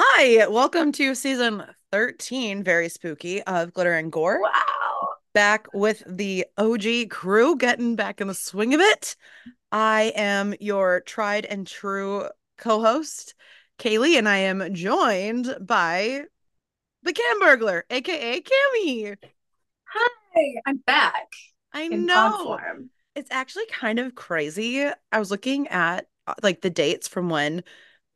Hi, welcome to season 13, very spooky, of Glitter and Gore. Wow. Back with the OG crew, getting back in the swing of it. I am your tried and true co host, Kaylee, and I am joined by the Cam Burglar, aka Cammy. Hi, I'm back. I know. It's actually kind of crazy. I was looking at uh, like the dates from when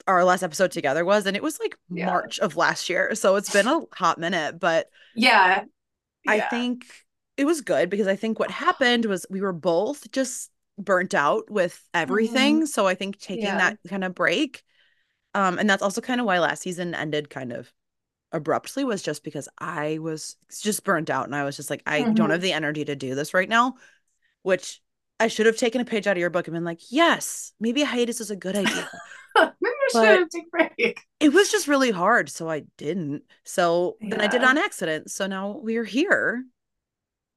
our last episode together was, and it was like Yeah. March of last year. So it's been a hot minute, but Yeah. I Yeah. think it was good because I think what happened was we were both just burnt out with everything. So I think taking Yeah. that kind of break, um, and that's also kind of why last season ended kind of abruptly was just because I was just burnt out and I was just like, I don't Mhm. have the energy to do this right now, which I should have taken a page out of your book and been like, yes, maybe a hiatus is a good idea. Maybe I should But- have take a break. it was just really hard, so I didn't. So then I did on accident. So now we're here,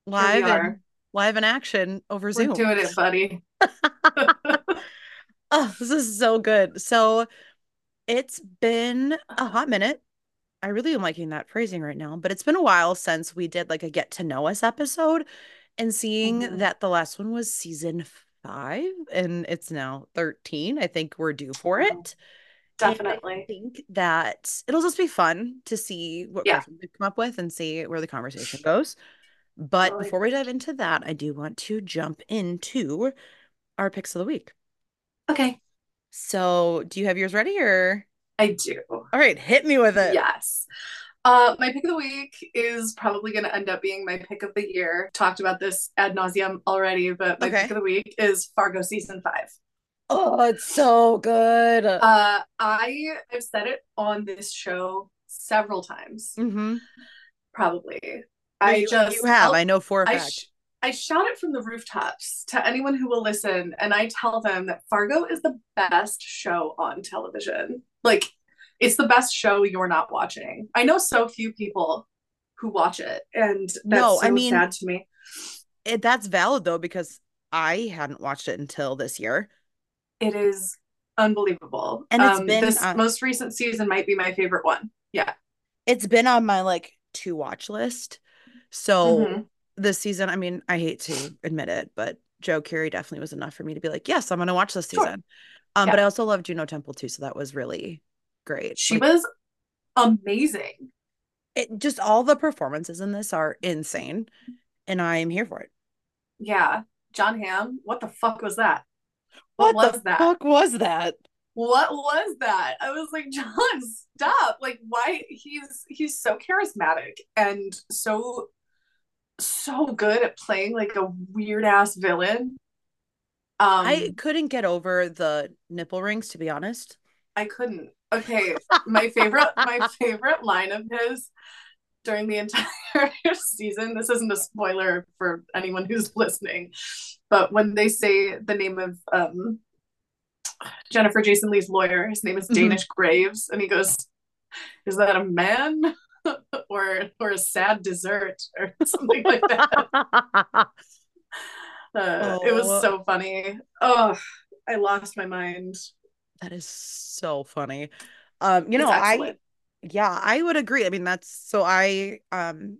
Here we live and live in action over We're Zoom. doing it, buddy. Oh, this is so good. So it's been a hot minute. I really am liking that phrasing right now, but it's been a while since we did like a get to know us episode and seeing Mhm. that the last one was season five and it's now 13. I think we're due for it. And I think that it'll just be fun to see what Yeah. questions we come up with and see where the conversation goes. But Totally. before we dive into that, I do want to jump into our picks of the week. Okay. So, do you have yours ready or? I do. All right, hit me with it. Yes. Uh, my pick of the week is probably going to end up being my pick of the year. Talked about this ad nauseum already, but my Okay. pick of the week is Fargo season five. Oh, it's so good. Uh, I have said it on this show several times, mm-hmm. probably. I you, just you have. I'll- I know for a I, fact. sh- I shout it from the rooftops to anyone who will listen, and I tell them that Fargo is the best show on television. Like, it's the best show you're not watching. I know so few people who watch it, and that's No, so I mean- sad to me. It, that's valid though because I hadn't watched it until this year. It is unbelievable. And it's um, been, this uh, most recent season might be my favorite one. Yeah. It's been on my like to watch list. So Mhm. this season, I mean, I hate to admit it, but Joe Keery definitely was enough for me to be like, yes, I'm gonna watch this Sure. season. Um, Yeah. but I also love Juno Temple too, so that was really great. She Like, was amazing. it just all the performances in this are insane, and I'm here for it. Yeah. Jon Hamm, what the fuck was that? What, was the that? fuck was that? what was that? I was like, John, stop. Like, why he's he's so charismatic and so so good at playing like a weird ass villain. Um I couldn't get over the nipple rings, to be honest. I couldn't. Okay, my favorite my favorite line of his during the entire season. This isn't a spoiler for anyone who's listening, but when they say the name of um Jennifer Jason Leigh's lawyer, his name is Mhm. Danish Graves, and he goes, "Is that a man?" or or a sad dessert or something like that. Uh, It was Oh. so funny. Oh, I lost my mind. That is so funny. Um, you It's know, I excellent. Yeah, I would agree. I mean, that's so I um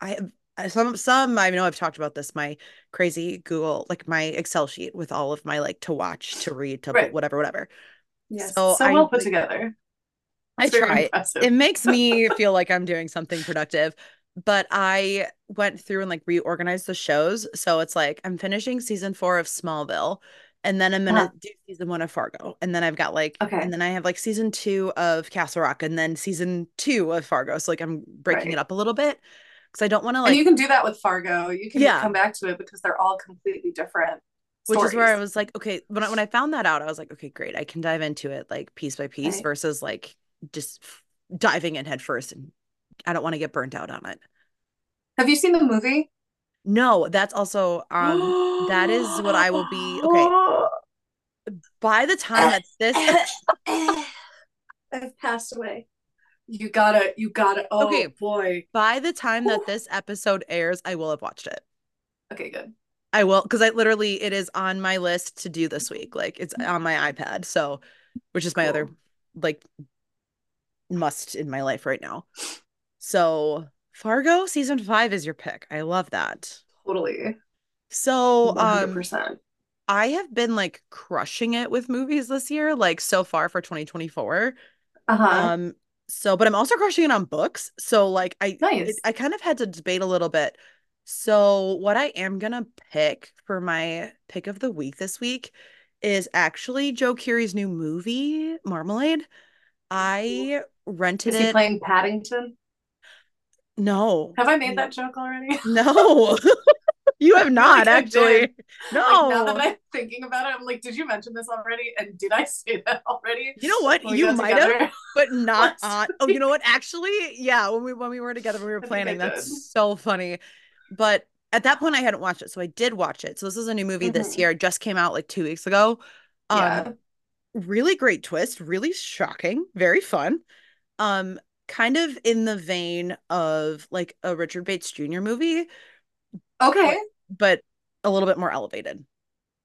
I have uh, some some I know I've talked about this, my crazy Google, like my Excel sheet with all of my like to watch, to read, to Right. whatever, whatever. Yes, So so, I well put like- together. I It's try. impressive. It makes me feel like I'm doing something productive. But I went through and like reorganized the shows. So it's like I'm finishing season four of Smallville, and then I'm gonna Uh-huh. do season one of Fargo. And then I've got like, Okay. and then I have like season two of Castle Rock, and then season two of Fargo. So like I'm breaking Right. it up a little bit because I don't want to like. and you can do that with Fargo. You can Yeah. come back to it because they're all completely different. which is where I was like, okay, when I, when I found that out, I was like, okay, great, I can dive into it like piece by piece Right. versus like just diving in head first, and I don't want to get burnt out on it. Have you seen the movie? No, that's also um that is what I will be okay. By the time that this I've passed away. You gotta, you gotta. Oh Okay. boy. by the time that this episode airs, I will have watched it. Okay, good. I will because I literally it is on my list to do this week. Like it's on my iPad. So which is my other like must in my life right now. So Fargo season five is your pick. I love that. Totally. So um 100%. I have been like crushing it with movies this year, like so far for 2024. Uh-huh. Um, so but I'm also crushing it on books. So like I Nice. it, I kind of had to debate a little bit. So what I am gonna pick for my pick of the week this week is actually Joe Keery's new movie, Marmalade. I rented Is he it. playing Paddington? No. Have I made that joke already? No. You have not like actually. did. Like, now that No. I'm thinking about it, I'm like, did you mention this already? And did I say that already? You know what? when You might have, but not on. Oh, you know what? Actually, yeah, when we when we were together, we were planning. That's so funny. But at that point, I hadn't watched it, so I did watch it. So this is a new movie this Mhm. year. It just came out like two weeks ago. Um, Yeah. really great twist, really shocking, very fun. Um, kind of in the vein of like a Richard Bates Jr. movie, Okay. but a little bit more elevated.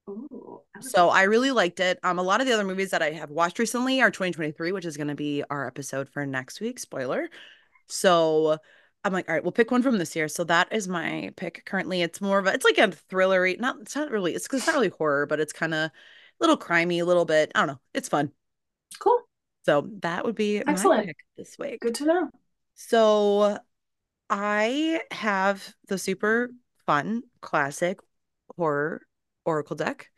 Ooh. So I really liked it. Um, a lot of the other movies that I have watched recently are 2023, which is going to be our episode for next week. Spoiler. So I'm like, all right, we'll pick one from this year. So that is my pick currently. It's more of a, it's like a thrillery. Not, it's not really, it's it's not really horror, but it's kind of a little crimey, a little bit. I don't know. It's fun. Cool. So that would be Excellent. this week. Good to know. So I have the super fun classic horror oracle deck.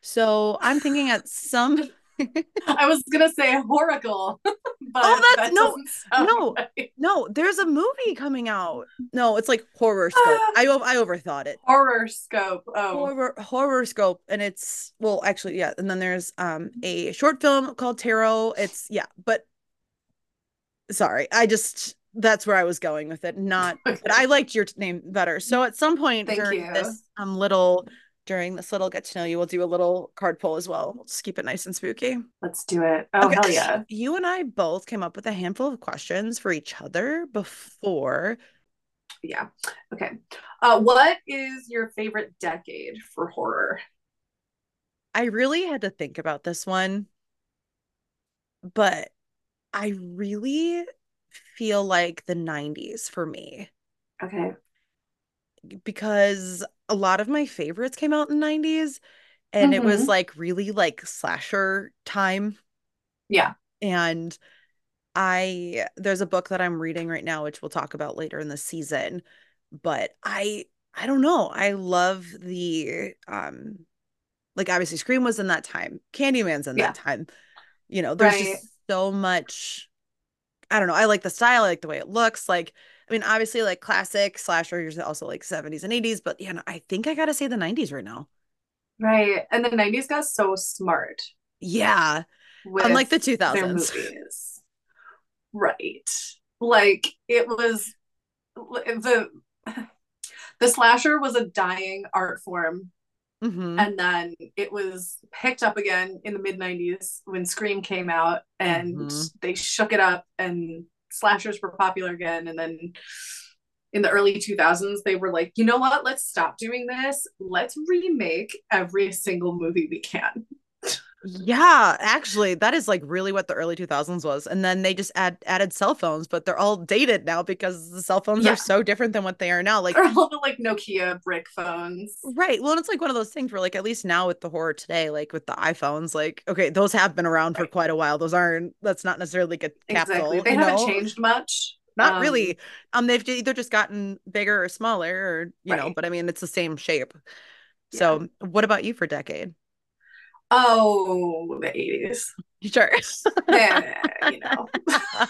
So I'm thinking at some I was gonna say Horacle, but Oh, that's- that no, no. right. no, there's a movie coming out. No, it's like horror scope. I overthought it. Horror scope. Oh, Horror horror scope and it's well actually yeah, and then there's um a short film called Tarot. It's yeah, but sorry. I just that's where I was going with it. Not okay. but I liked your name better. So at some point Thank during you. this um little during this little get to know you, we'll do a little card pull as well. We'll just keep it nice and spooky. Let's do it. Oh Okay. hell yeah. You and I both came up with a handful of questions for each other before. Yeah. Okay. Uh, what is your favorite decade for horror? I really had to think about this one, but I really feel like the 90s for me Okay. because a lot of my favorites came out in the 90s and it was Mhm. like really like slasher time Yeah. and I there's a book that I'm reading right now which we'll talk about later in the season but I I don't know I love the um like obviously Scream was in that time Candyman's in Yeah. that time you know there's Right. just so much I don't know I like the style I like the way it looks like I mean obviously like classic slashers also like 70s and 80s but yeah, I think I gotta say the 90s right now Right. And the 90s got so smart yeah unlike the their 2000s movies. Right. Like it was the the slasher was a dying art form hmm and then it was picked up again in the mid 90s when Scream came out and Mhm. they shook it up and slashers were popular again. And then in the early 2000s they were like you know what? Let's stop doing this. Let's remake every single movie we can Yeah, actually, that is like really what the early 2000s was. And then they just add added cell phones, but they're all dated now because the cell phones Yeah. are so different than what they are now. Like, They're all the like Nokia brick phones right. Well, and it's like one of those things where, like, at least now with the horror today, like with the iPhones, like, okay, those have been around for quite a while. Those aren't, that's not necessarily like a capsule. exactly they haven't know? changed much Not Um, really. Um, they've either just gotten bigger or smaller, or you know, but I mean, it's the same shape. So, what about you for decade? Oh the 80s Sure. yeah you know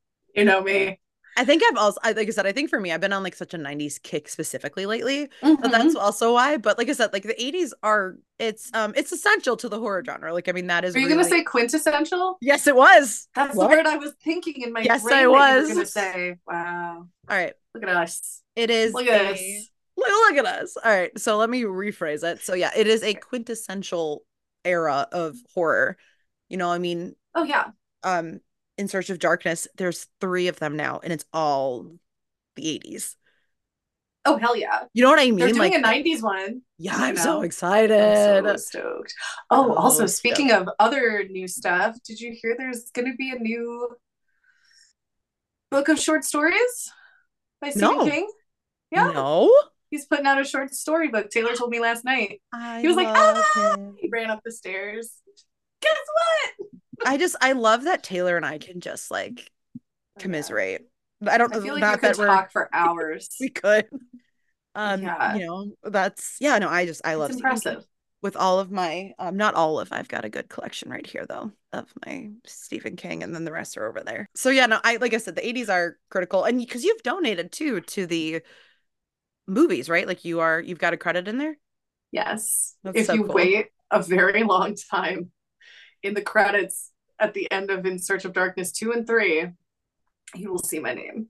you know me I think I've also, like I said, I think for me, I've been on like such a 90s kick specifically lately. Mhm. that's also why. But like I said, like the 80s are it's um it's essential to the horror genre. Like I mean that is are you really gonna say quintessential Yes, it was. That's What? the word I was thinking in my Yes, brain I was. were gonna say. Wow, All right. look at us. It is Look at us. Look, look at us. All right. So let me rephrase it. So yeah, it is a quintessential era of horror. You know, I mean, Oh yeah, um In Search of Darkness, there's three of them now, and it's all the 80s. Oh hell yeah! You know what I mean? They're doing like, a '90s one. yeah, I'm so excited. I'm so stoked. Oh, So also speaking of other new stuff, did you hear there's going to be a new book of short stories by Stephen No. King? Yeah, No, he's putting out a short story book. Taylor told me last night. I He was like, "Ah!" him. He ran up the stairs. Guess what? I just I love that Taylor and I can just like commiserate. I don't I feel like you could talk for hours. we could. Um, Yeah. you know, that's yeah, no, I just I love it's Stephen impressive. with all of my um not all of I've got a good collection right here though of my Stephen King and then the rest are over there. So yeah, no, I like I said the 80s are critical and because you've donated too to the movies, right? Like you are you've got a credit in there? Yes. That's if so you cool. wait a very long time in the credits at the end of In Search of Darkness 2 and 3, you will see my name.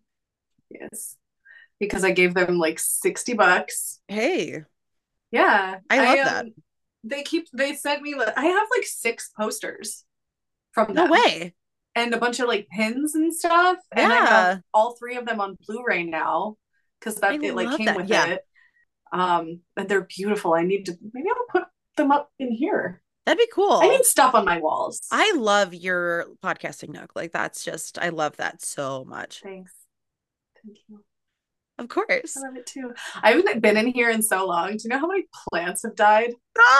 Yes. Because I gave them like 60 bucks. Hey, Yeah. I love that. Um, they keep they sent me I have like six posters from no way. And a bunch of like pins and stuff. And I Yeah. have all three of them on Blu-ray now. Because that I it like came that. with Yeah. it. Um, and they're beautiful. I need to maybe I'll put them up in here. That'd be cool. I need stuff on my walls. I love your podcasting nook. Like that's just I love that so much. Thanks. Thank you. Of course. I love it too. I haven't been in here in so long. Do you know how many plants have died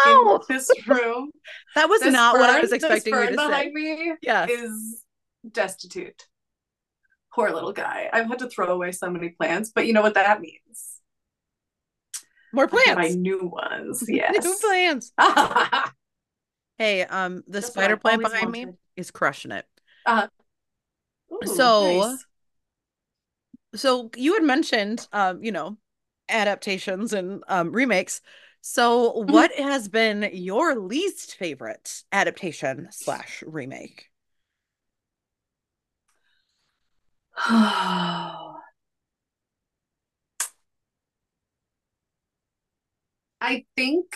No, in this room? that was This not what I fern- was expecting you to behind say. me Yeah. is destitute. Poor little guy. I've had to throw away so many plants, but you know what that means? More I have to buy plants. new ones. Yes. New plants. uh, Hey, um, the That's spider plant behind me is crushing it. ooh, So- nice. So you had mentioned, um, you know, adaptations and um remakes. So what has been your least favorite adaptation slash remake? I think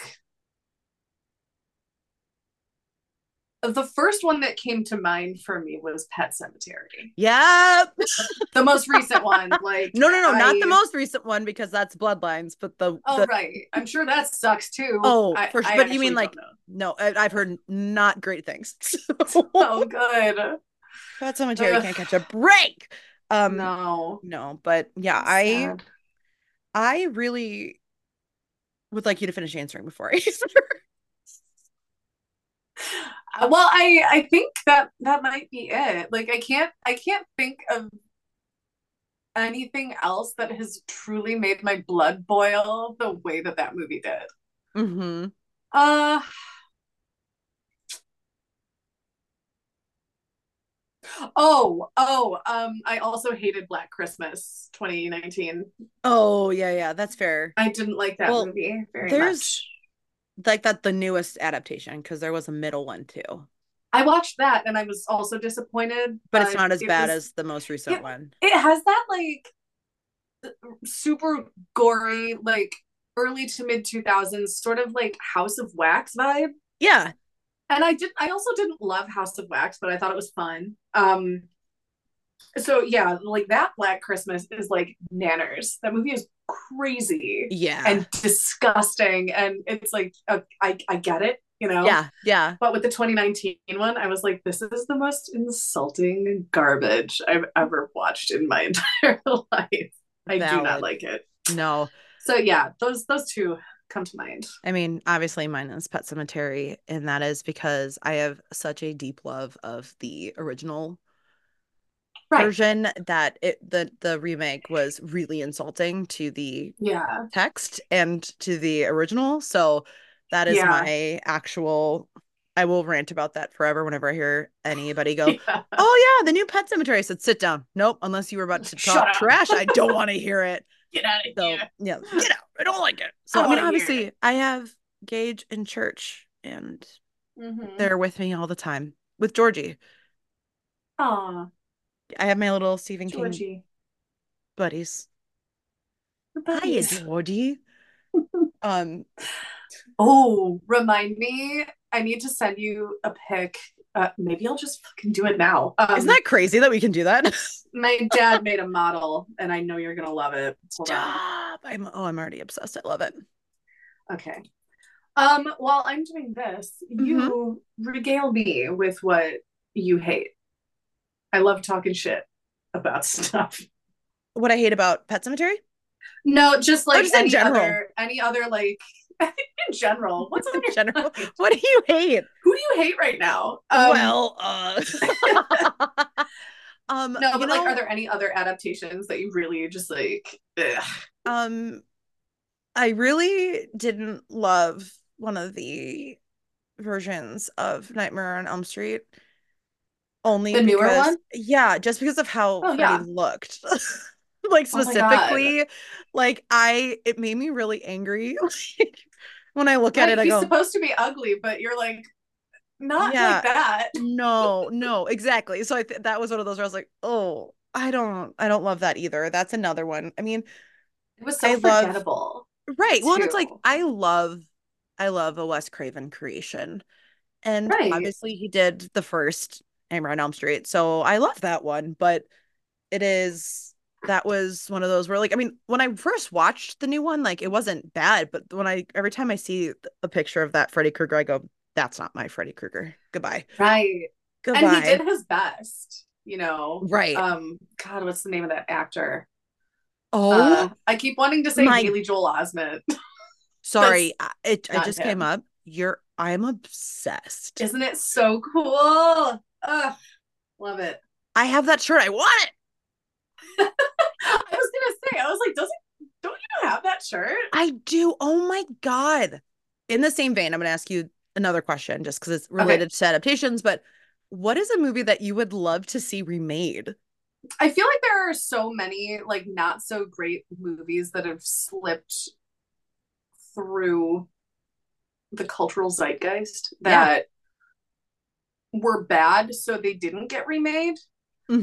the first one that came to mind for me was Pet Sematary. Yep. The most recent one. Like No, no, no, not the most recent one because that's Bloodlines, but the, Oh the right. I'm sure that sucks too. Oh, I- for sure. I But you mean, like, no, I, I've heard not great things. know. Oh good. Pet Sematary can't catch a break. Um, no. no, but yeah, That's I sad. I really would like you to finish answering before I answer. Uh, well I I think that that might be it. Like I can't I can't think of anything else that has truly made my blood boil the way that that movie did. mm-hmm. Uh Oh, oh, um, I also hated Black Christmas 2019. Oh yeah, yeah, that's fair. I didn't like that Well, movie very there's- much. Like that, the newest adaptation because there was a middle one too, I watched that and I was also disappointed, but it's not as it bad was- as the most recent Yeah. one. it has that like super gory, like early to mid 2000s sort of like House of Wax vibe. Yeah, and I did I also didn't love House of Wax, but I thought it was fun. Um so yeah, like that Black Christmas is like nanners. That movie is crazy yeah, and disgusting and it's like uh, I I get it, you know. yeah, yeah. But with the 2019 one, I was like this is the most insulting garbage I've ever watched in my entire life. I do not like it. No, So yeah, those those two come to mind. I mean, obviously mine is Pet Sematary, and that is because I have such a deep love of the original Right. version that it the the remake was really insulting to the Yeah. text and to the original. So that is Yeah. my actual I will rant about that forever whenever I hear anybody go, Yeah. Oh yeah, the new Pet Sematary. I said, sit down. Nope, unless you were about to talk trash, I don't want to hear it. Get out of So here. yeah, get out. I don't like it. So I I mean, obviously, it. I have Gage in church, and Mhm. they're with me all the time with Georgie. Aw, I have my little Stephen King Georgie. buddies. Your Hiya. Georgie. um, Oh, remind me. I need to send you a pic Uh, maybe I'll just fucking do it now. Um, Isn't that crazy that we can do that? my dad made a model, and I know you're gonna love it. Hold on. Stop. I'm oh, I'm already obsessed. I love it. Okay. Um, while I'm doing this, you regale me with what you hate. I love talking shit about stuff. What I hate about Pet Sematary? No, just like just in any general. other any other like in general. What's In general. What do you hate? Who do you hate right now? Um, well, uh um no, you but like, are there any other adaptations that you really just like? Ugh. um I really didn't love one of the versions of Nightmare on Elm Street. Only The newer one? yeah, just because of how Oh, yeah. looked. like Oh specifically, like I it made me really angry. When I look at Right, it, I go, supposed to be ugly, but you're like not Yeah. like that. no, no, exactly. So I th- that was one of those where I was like, oh, I don't, I don't love that either. That's another one. I mean, It was so I love- forgettable. right. Well, and it's like. I love, I love a Wes Craven creation, and Right. obviously he did the first Nightmare on Elm Street, so I love that one. But it is that was one of those where, like, I mean, when I first watched the new one, like, it wasn't bad, but when I every time I see a picture of that Freddy Krueger, I go, that's not my Freddy Krueger. Goodbye. Right. Goodbye. And he did his best, you know. Right. Um, God, what's the name of that actor? oh. Uh, I keep wanting to say my- Haley Joel Osment. Sorry, I- it, not just him. came up. You're I'm obsessed. Isn't it so cool? Ugh, love it. I have that shirt. I want it. I was gonna say, I was like, doesn't don't you have that shirt? I do. Oh my god. In the same vein, I'm going to ask you another question just because it's related to adaptations, but what is a movie that you would love to see remade? I feel like there are so many like not so great movies that have slipped through the cultural zeitgeist that were bad, so they didn't get remade.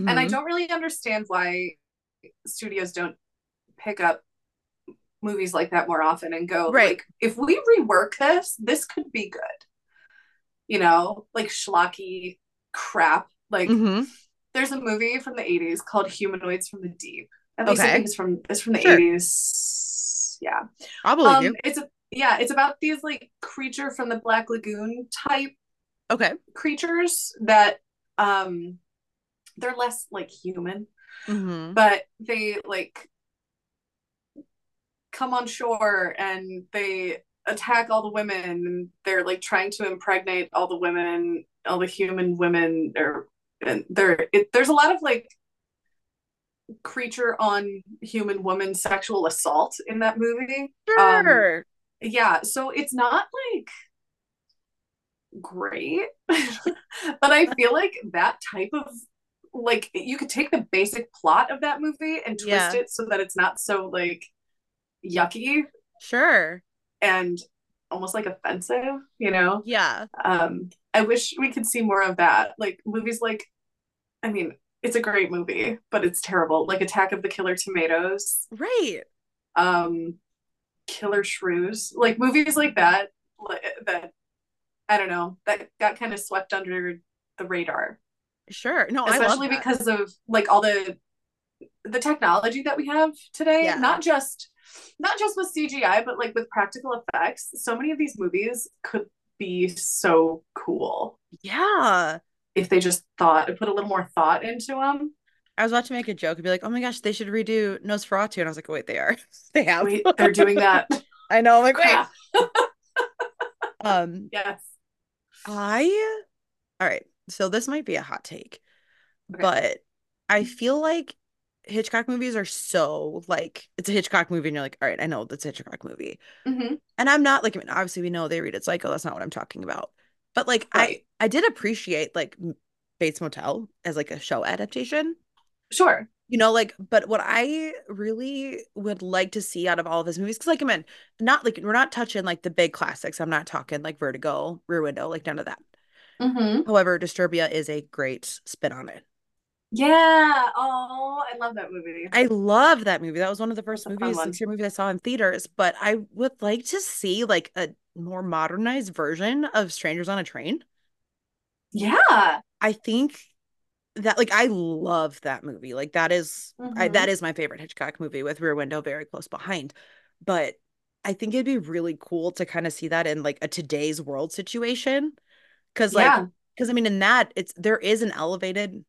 And I Mhm. don't really understand why studios don't pick up movies like that more often and go Right. like if we rework this, this could be good. You know, like schlocky crap. Like Mhm. there's a movie from the 80s called Humanoids from the Deep. At least I Okay. think it's from it's from the Sure. 80s. Yeah. Believe Um it's a yeah, it's about these like creature from the Black Lagoon type Okay. creatures that um they're less like human, Mhm. but they like come on shore and they attack all the women and they're like trying to impregnate all the women, all the human women or and there it, there's a lot of like creature on human woman sexual assault in that movie. Um, Sure. yeah so it's not like great but i feel like that type of like you could take the basic plot of that movie and twist Yeah. it so that it's not so like yucky sure. and almost like offensive you know Yeah. um i wish we could see more of that like movies like i mean it's a great movie but it's terrible like attack of the killer tomatoes Right. um killer shrews like movies like that like, that i don't know that got kind of swept under the radar Sure. No, especially I love because of like all the the technology that we have today Yeah. not just not just with cgi but like with practical effects so many of these movies could be so cool Yeah. if they just thought put a little more thought into them I was about to make a joke and be like, "Oh my gosh, they should redo Nosferatu," and I was like, "Wait, they are. they have. wait they're doing that I know. I'm like, wait. Crap. Um, yes I. All right. So this might be a hot take, Okay. but I feel like Hitchcock movies are so like it's a Hitchcock movie, and you're like, all right, I know that's a Hitchcock movie, Mhm. and I'm not like, I mean, obviously we know they read it Psycho. That's not what I'm talking about. But like, right I I did appreciate like Bates Motel as like a show adaptation. sure You know, like, but what I really would like to see out of all of his movies, because, like, I mean, not like we're not touching like the big classics. I'm not talking like Vertigo, Rear Window, like none of that. mm-hmm. However, Disturbia is a great spin on it. Yeah. Oh, I love that movie. I love that movie. That was one of the first That's movies, sincere movies I saw in theaters. But I would like to see like a more modernized version of Strangers on a Train. Yeah. I think that like I love that movie. Like that is I, Mhm. that is my favorite Hitchcock movie with Rear Window very close behind. But I think it'd be really cool to kind of see that in like a today's world situation. Cause like Yeah. because I mean in that it's there is an elevated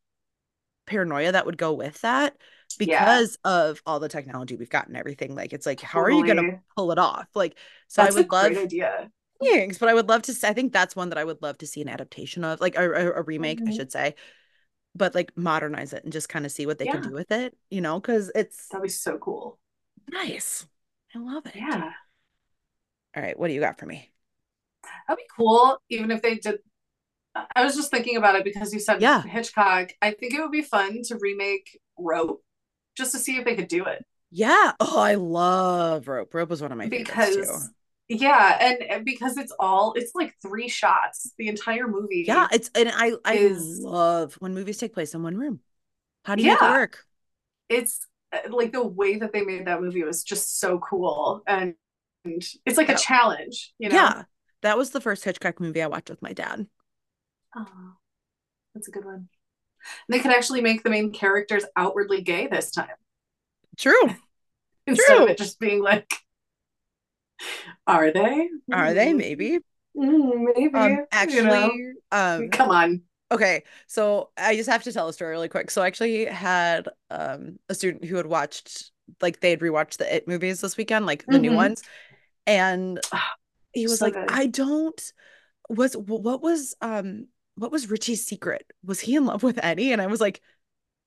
paranoia that would go with that Yeah. because of all the technology we've gotten everything. Like it's like, how are you gonna pull it off? Like so That's I would love idea. Thanks, but I would love to I think that's one that I would love to see an adaptation of, like a, a, a remake, I Mhm. should say, but like modernize it and just kind of see what they can do with it, you know, because it's That'd be so cool. nice. I love it. Yeah. All right, what do you got for me? That'd be cool, even if they did. I was just thinking about it because you said Yeah. Hitchcock. I think it would be fun to remake Rope just to see if they could do it. Yeah. Oh, I love Rope. Rope was one of my favorites too. because yeah and, because it's all it's like three shots the entire movie Yeah, it's and I I is- love when movies take place in one room. How do you make it work? it's uh, like the way that they made that movie was just so cool and, and it's like Yeah. a challenge you know Yeah. That was the first Hitchcock movie I watched with my dad. Oh, that's a good one they could actually make the main characters outwardly gay this time True. instead True. of it just being like are they Are they? Mm, Maybe. mm, maybe Um you actually know. um come on Okay, so I just have to tell a story really quick. So I actually had um a student who had watched like they had rewatched the It movies this weekend, like the new Mhm. ones, and he was so like, good. "I don't was what was um what was Richie's secret? Was he in love with Eddie?" And I was like,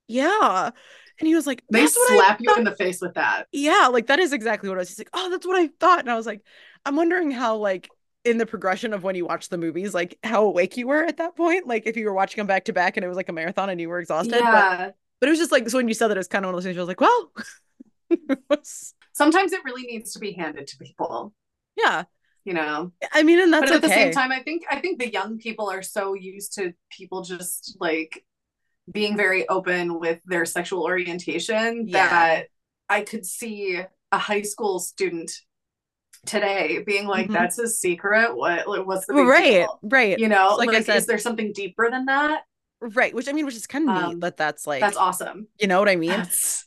"Yeah," and he was like, they "That's what I slap you thought." in the face with that Yeah, like that is exactly what I was. He's like, "Oh, that's what I thought," and I was like, "I'm wondering how like." In the progression of when you watch the movies, like how awake you were at that point, like if you were watching them back to back and it was like a marathon and you were exhausted, but yeah but it was just like so when you said that it was kind of one of those things. I was like, well, it was- sometimes it really needs to be handed to people yeah. You know I mean, and that's but at the same time i think i think the young people are so used to people just like being very open with their sexual orientation Yeah. that i could see a high school student today being like Mhm. that's a secret what like, what's the right, deal? right, you know like like, I said, is there something deeper than that right. Which I mean, which is kind of neat Um, that that's like, that's awesome you know what I mean? that's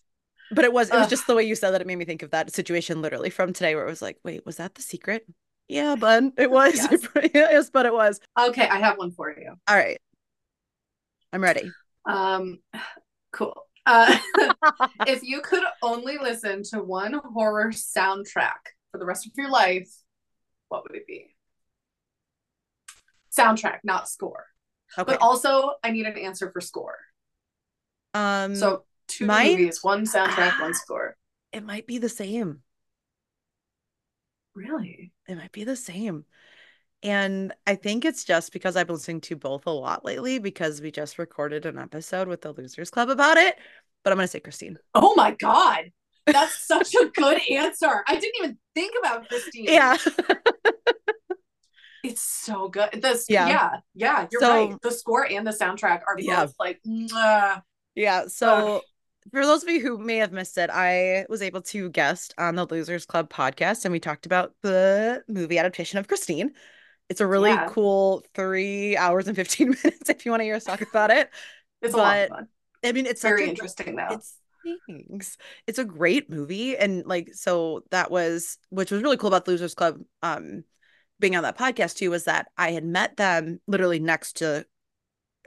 But it was, it was Ugh. just the way you said that it made me think of that situation literally from today, where it was like, wait, was that the secret? Yeah, bud, it was. Yes. yes, but it was. okay i have one for you All right, I'm ready. um cool uh if you could only listen to one horror soundtrack for the rest of your life, what would it be? Soundtrack, not score. Okay. But also, I need an answer for score. um, So, two mine- movies, one soundtrack, one score. it might be the same. Really? It might be the same. And I think it's just because I've been listening to both a lot lately because we just recorded an episode with the Losers Club about it. But I'm going to say Christine. Oh my God. That's such a good answer. I didn't even think about Christine. Yeah. It's so good. This, Yeah. yeah. yeah, you're So- right. The score and the soundtrack are both Yeah. like, mwah. Yeah. So for those of you who may have missed it, I was able to guest on the Losers Club podcast and we talked about the movie adaptation of Christine. It's a really Yeah. cool three hours and 15 minutes if you want to hear us talk about it. it's a lot of fun. I mean, it's Very a interesting, though. It's thanks. It's a great movie, and like so that was which was really cool about the Losers Club. Um, being on that podcast too was that I had met them literally next to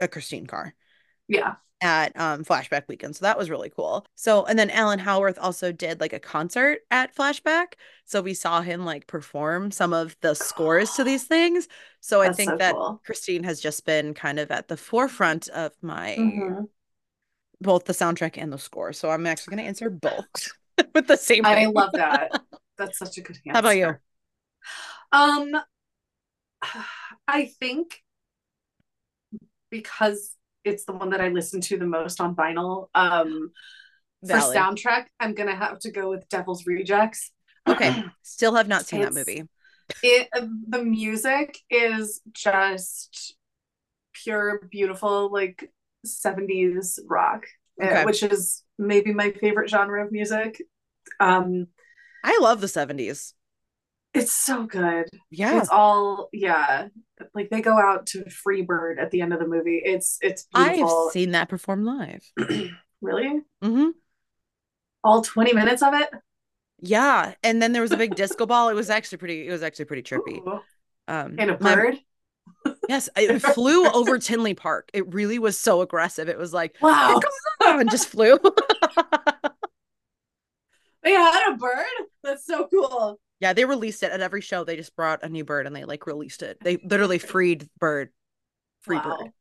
a Christine car yeah. At um Flashback Weekend, so that was really cool. So and then Alan Howarth also did like a concert at Flashback, so we saw him like perform some of the scores to these things. So I think so that cool. Christine has just been kind of at the forefront of my Mhm. both the soundtrack and the score. So I'm actually going to answer both with the same I love that. That's such a good answer. How about you? Um, I think because it's the one that I listen to the most on vinyl. Um, for soundtrack, I'm gonna have to go with Devil's Rejects. Okay. Still have not seen that movie. It the music is just pure, beautiful, like 70s rock, uh, Okay. which is maybe my favorite genre of music. Um, I love the 70s. It's so good. Yeah. It's all yeah. Like they go out to Freebird at the end of the movie. It's it's beautiful. I've seen that perform live. really? Mm-hmm. All 20 minutes of it? Yeah. And then there was a big disco ball. It was actually pretty, it was actually pretty trippy. Ooh. Um And a my- bird? yes, it flew over Tinley Park. It really was so aggressive. It was like Wow. and just flew. They had a bird? That's so cool. Yeah, they released it at every show. They just brought a new bird and they like released it. They literally freed bird. Free wow. bird.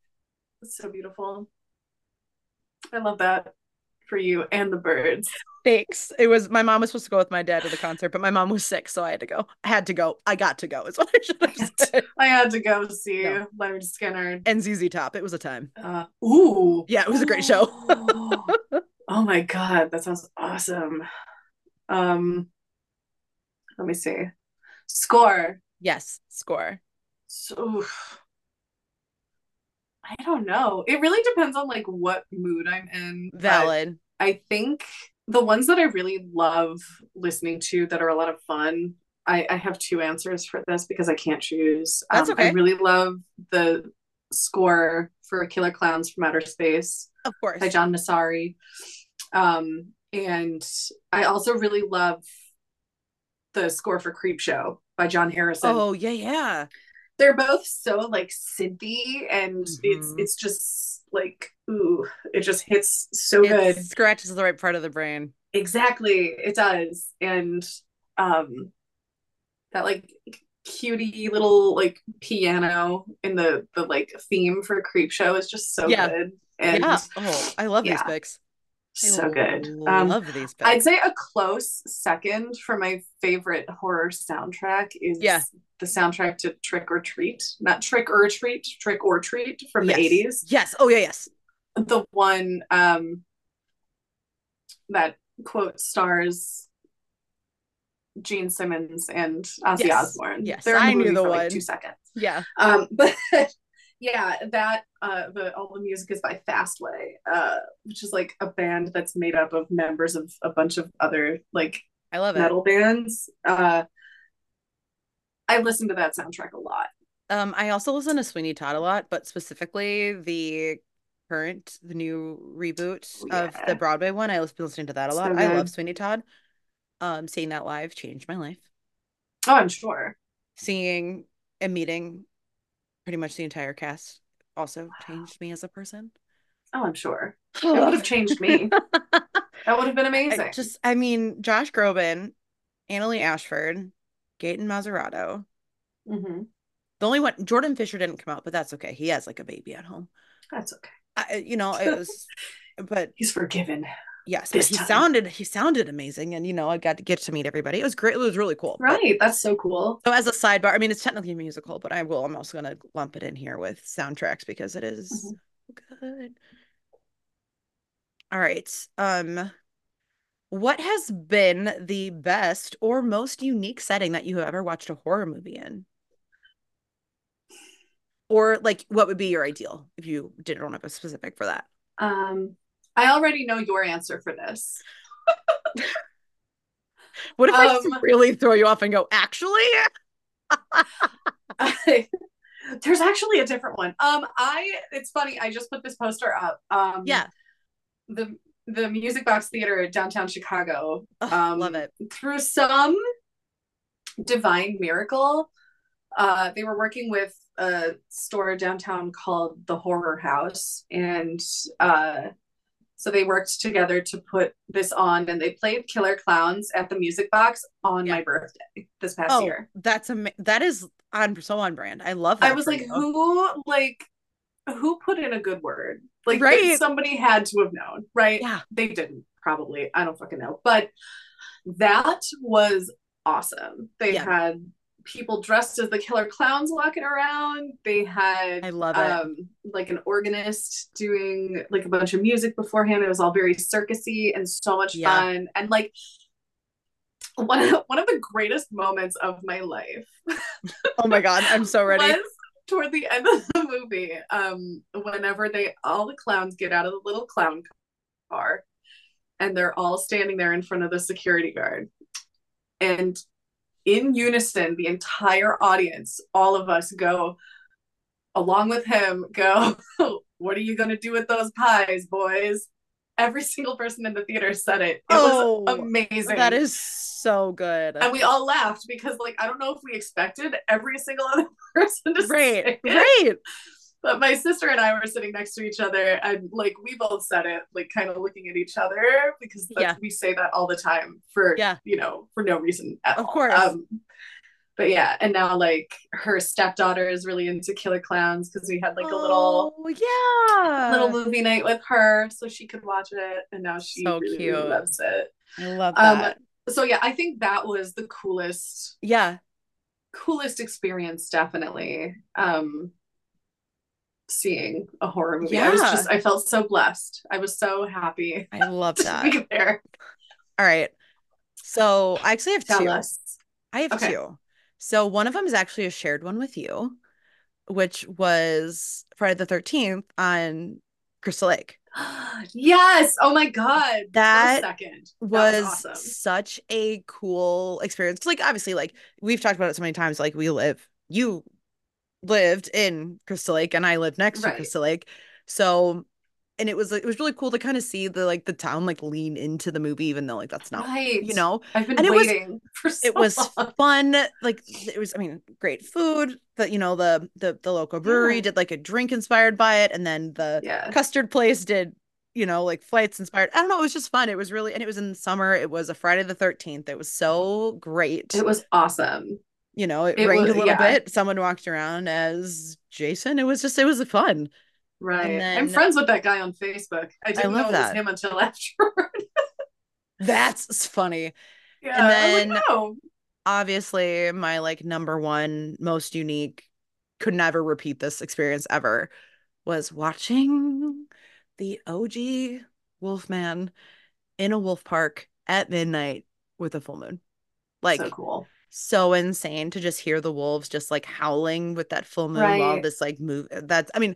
That's so beautiful. I love that for you and the birds. Thanks. It was my mom was supposed to go with my dad to the concert, but my mom was sick, so I had to go. I had to go. I got to go. Is what I should have said. I had to go see No. Lynyrd Skynyrd. And ZZ Top. It was a time. Uh, ooh. Yeah, it was a great show. oh my god, that sounds awesome. Um let me see. Score. Yes, score. So. I don't know. It really depends on like what mood I'm in. Valid. I think the ones that I really love listening to that are a lot of fun. I, I have two answers for this because I can't choose. That's Um, I really love the score for Killer Klowns from Outer Space Of course. by John Massari. Um, and I also really love the score for Creepshow by John Harrison. Oh, yeah, yeah. They're both so like synthy and it's Mhm. it's just like ooh, it just hits so good. It good. scratches the right part of the brain. Exactly, it does. And um that like cutie little like piano in the the like theme for Creepshow is just so Yeah. good. And yeah. Oh, I love these yeah. picks. So good. Um, love these picks. I'd say a close second for my favorite horror soundtrack is Yeah. the soundtrack to Trick or Treat. Not Trick or Treat, Trick or Treat from Yes. the 80s. Yes. Oh, yeah, yes. The one um that quote stars Gene Simmons and Ozzy Yes. Osbourne. Yes, They're in the I knew the for like two seconds. Yeah. Um, but yeah, that uh, the all the music is by Fastway, uh, which is like a band that's made up of members of a bunch of other like I love it. metal bands. Uh, I listen to that soundtrack a lot. Um, I also listen to Sweeney Todd a lot, but specifically the current, the new reboot Oh, of the Broadway one. I was listening to that a lot. So I love. Sweeney Todd. Um, seeing that live changed my life. Oh, I'm sure. Seeing and meeting pretty much the entire cast also changed me as a person. Oh, I'm sure. It would have changed me. That would have been amazing. I just, I mean, Josh Groban, Annaleigh Ashford, Gaten Matarazzo. Mhm. The only one, Jordan Fisher didn't come out, but that's okay. He has like a baby at home. That's okay. I, you know, it was, but He's forgiven. Yes, but he time. sounded, he sounded amazing, and you know, I got to get to meet everybody. It was great. It was really cool. But- Right. That's so cool. so as a sidebar, I mean, it's technically a musical, but I will. I'm also gonna lump it in here with soundtracks because it is good. All right. Um, what has been the best or most unique setting that you have ever watched a horror movie in? Or like, what would be your ideal if you didn't have a specific for that? Um, I already know your answer for this. What if I Um, really throw you off and go, actually? There's actually a different one. Um, I it's funny. I just put this poster up. Um, Yeah. the the Music Box Theater downtown Chicago. Ugh, Um, love it. Through some divine miracle, uh, they were working with a store downtown called the Horror House, and uh, so they worked together to put this on, and they played Killer Klowns at the Music Box on Yeah. my birthday this past Oh, year. that's am- that is on so on brand. I love that. I was like, you. who like who put in a good word? Like Right. somebody had to have known, right? Yeah. They didn't probably. I don't fucking know. But that was awesome. They Yeah. had people dressed as the killer clowns walking around. They had I love it. um like an organist doing like a bunch of music beforehand. It was all very circusy and so much Yeah. fun. And like one of, one of the greatest moments of my life Oh my god, I'm so ready. was toward the end of the movie um whenever they all the clowns get out of the little clown car and they're all standing there in front of the security guard and in unison, the entire audience, all of us go along with him, go, What are you going to do with those pies, boys? Every single person in the theater said it. It oh, was amazing. That is so good. And we all laughed because, like, I don't know if we expected every single other person to right, say it. Right but my sister and I were sitting next to each other and like we both said it like kind of looking at each other because yeah. we say that all the time for yeah. you know for no reason at of all. course um, but yeah and now like her stepdaughter is really into killer clowns because we had like a little oh, yeah little movie night with her so she could watch it and now she so really, cute. loves it i love that um, so yeah i think that was the coolest yeah coolest experience definitely um seeing a horror movie. Yeah. I was just I felt so blessed. I was so happy. I love that. be there. All right. So I actually have Tell two. Us. I have okay. two. So one of them is actually a shared one with you, which was Friday the 13th on Crystal Lake. yes. Oh my god. That second. That was, was awesome. such a cool experience. Like obviously, like we've talked about it so many times. Like we live, you lived in Crystal Lake and I lived next right. to Crystal Lake. So and it was it was really cool to kind of see the like the town like lean into the movie even though like that's not right. you know I've been and waiting it was so it was long. fun like it was I mean great food that you know the the the local brewery yeah. did like a drink inspired by it and then the yeah. custard place did you know like flights inspired I don't know it was just fun it was really and it was in the summer it was a Friday the 13th it was so great it was awesome you know, it, it rained was, a little yeah. bit. Someone walked around as Jason. It was just, it was fun. Right. Then, I'm friends with that guy on Facebook. I didn't I know it that. was him until afterward. That's funny. Yeah. And then like, oh. obviously my like number one most unique, could never repeat this experience ever was watching the OG Wolfman in a wolf park at midnight with a full moon. Like so cool so insane to just hear the wolves just like howling with that full moon right. while this like move that's I mean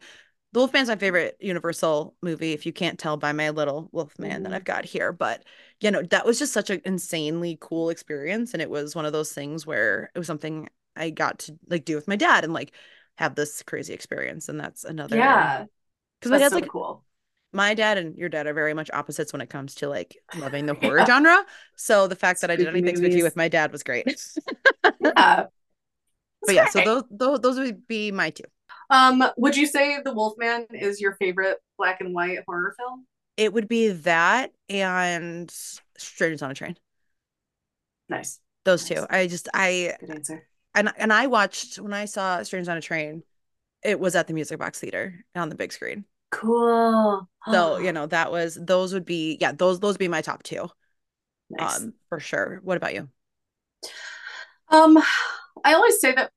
the Wolfman's my favorite Universal movie, if you can't tell by my little Wolfman mm-hmm. that I've got here. But you know, that was just such an insanely cool experience. And it was one of those things where it was something I got to like do with my dad and like have this crazy experience. And that's another Yeah. Because my dad's so like cool my dad and your dad are very much opposites when it comes to like loving the horror yeah. genre. So the fact that I did anything with you with my dad was great. yeah. But yeah, so those, those those would be my two. Um, would you say The Wolfman is your favorite black and white horror film? It would be that and Strangers on a Train. Nice. Those nice. two. I just I Good answer. And and I watched when I saw Strangers on a Train, it was at the Music Box Theater on the big screen. Cool. so, you know, that was those would be yeah, those those would be my top two. Nice. Um, for sure. What about you? Um, I always say that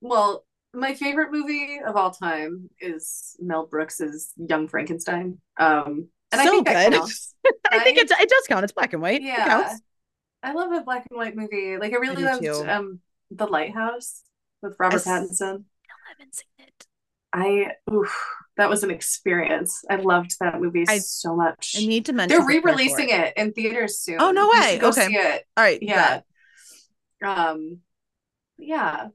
well, my favorite movie of all time is Mel Brooks's Young Frankenstein. Um and so I think good. I think it, it does count. It's black and white. Yeah. I love a black and white movie. Like I really I loved too. um The Lighthouse with Robert I Pattinson. Still haven't seen it. I oof, that was an experience. I loved that movie I, so much. I need to mention they're re-releasing it. it. in theaters soon. Oh no way! Go okay, see it. All right, yeah. Um, yeah.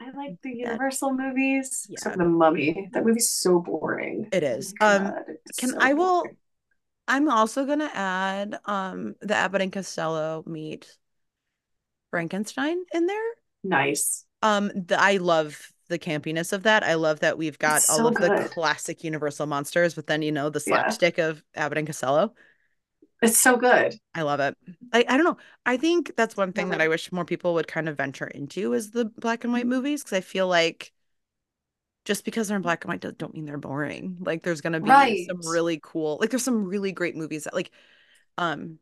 I like the Universal movies, yeah. except the Mummy. That movie's so boring. It is. Oh um, can so I will. Boring. I'm also gonna add um the Abbott and Costello meet Frankenstein in there. Nice. Um, the, I love the campiness of that. I love that we've got all of good. the classic Universal monsters, but then you know the slapstick yeah. of Abbott and Costello. It's so good. I love it. I, I don't know. I think that's one thing that I wish more people would kind of venture into is the black and white movies because I feel like just because they're in black and white don't mean they're boring. Like there's gonna be right. some really cool, like there's some really great movies that like um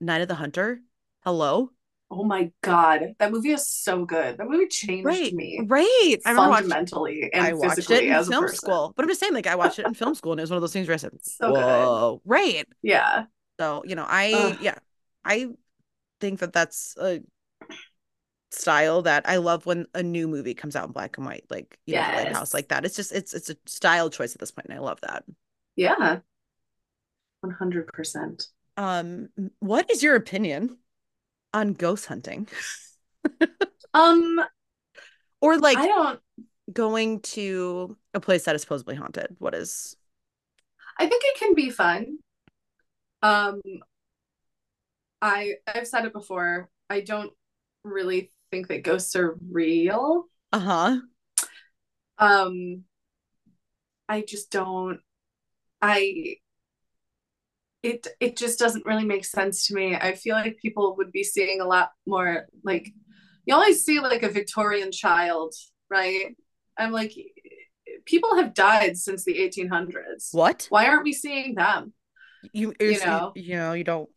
Night of the Hunter. Hello. Oh my god, that movie is so good. That movie changed right, me. Right. I fundamentally watched, and I watched it in film school. But I'm just saying, like, I watched it in film school and it was one of those things where I said, so Whoa. Good. Right. Yeah. So, you know, I Ugh. yeah, I think that that's a style that I love when a new movie comes out in black and white, like you yes. know, Lighthouse, like that. It's just it's it's a style choice at this point, and I love that. Yeah. One hundred percent. Um, what is your opinion on ghost hunting. Um, or like I don't. going to a place that is supposedly haunted. What is? I think it can be fun. Um, I I've said it before. I don't really think that ghosts are real. Uh huh. Um, I just don't. I it it just doesn't really make sense to me. I feel like people would be seeing a lot more like you always see like a Victorian child, right? I'm like people have died since the 1800s. What? Why aren't we seeing them? You You know? you know you don't.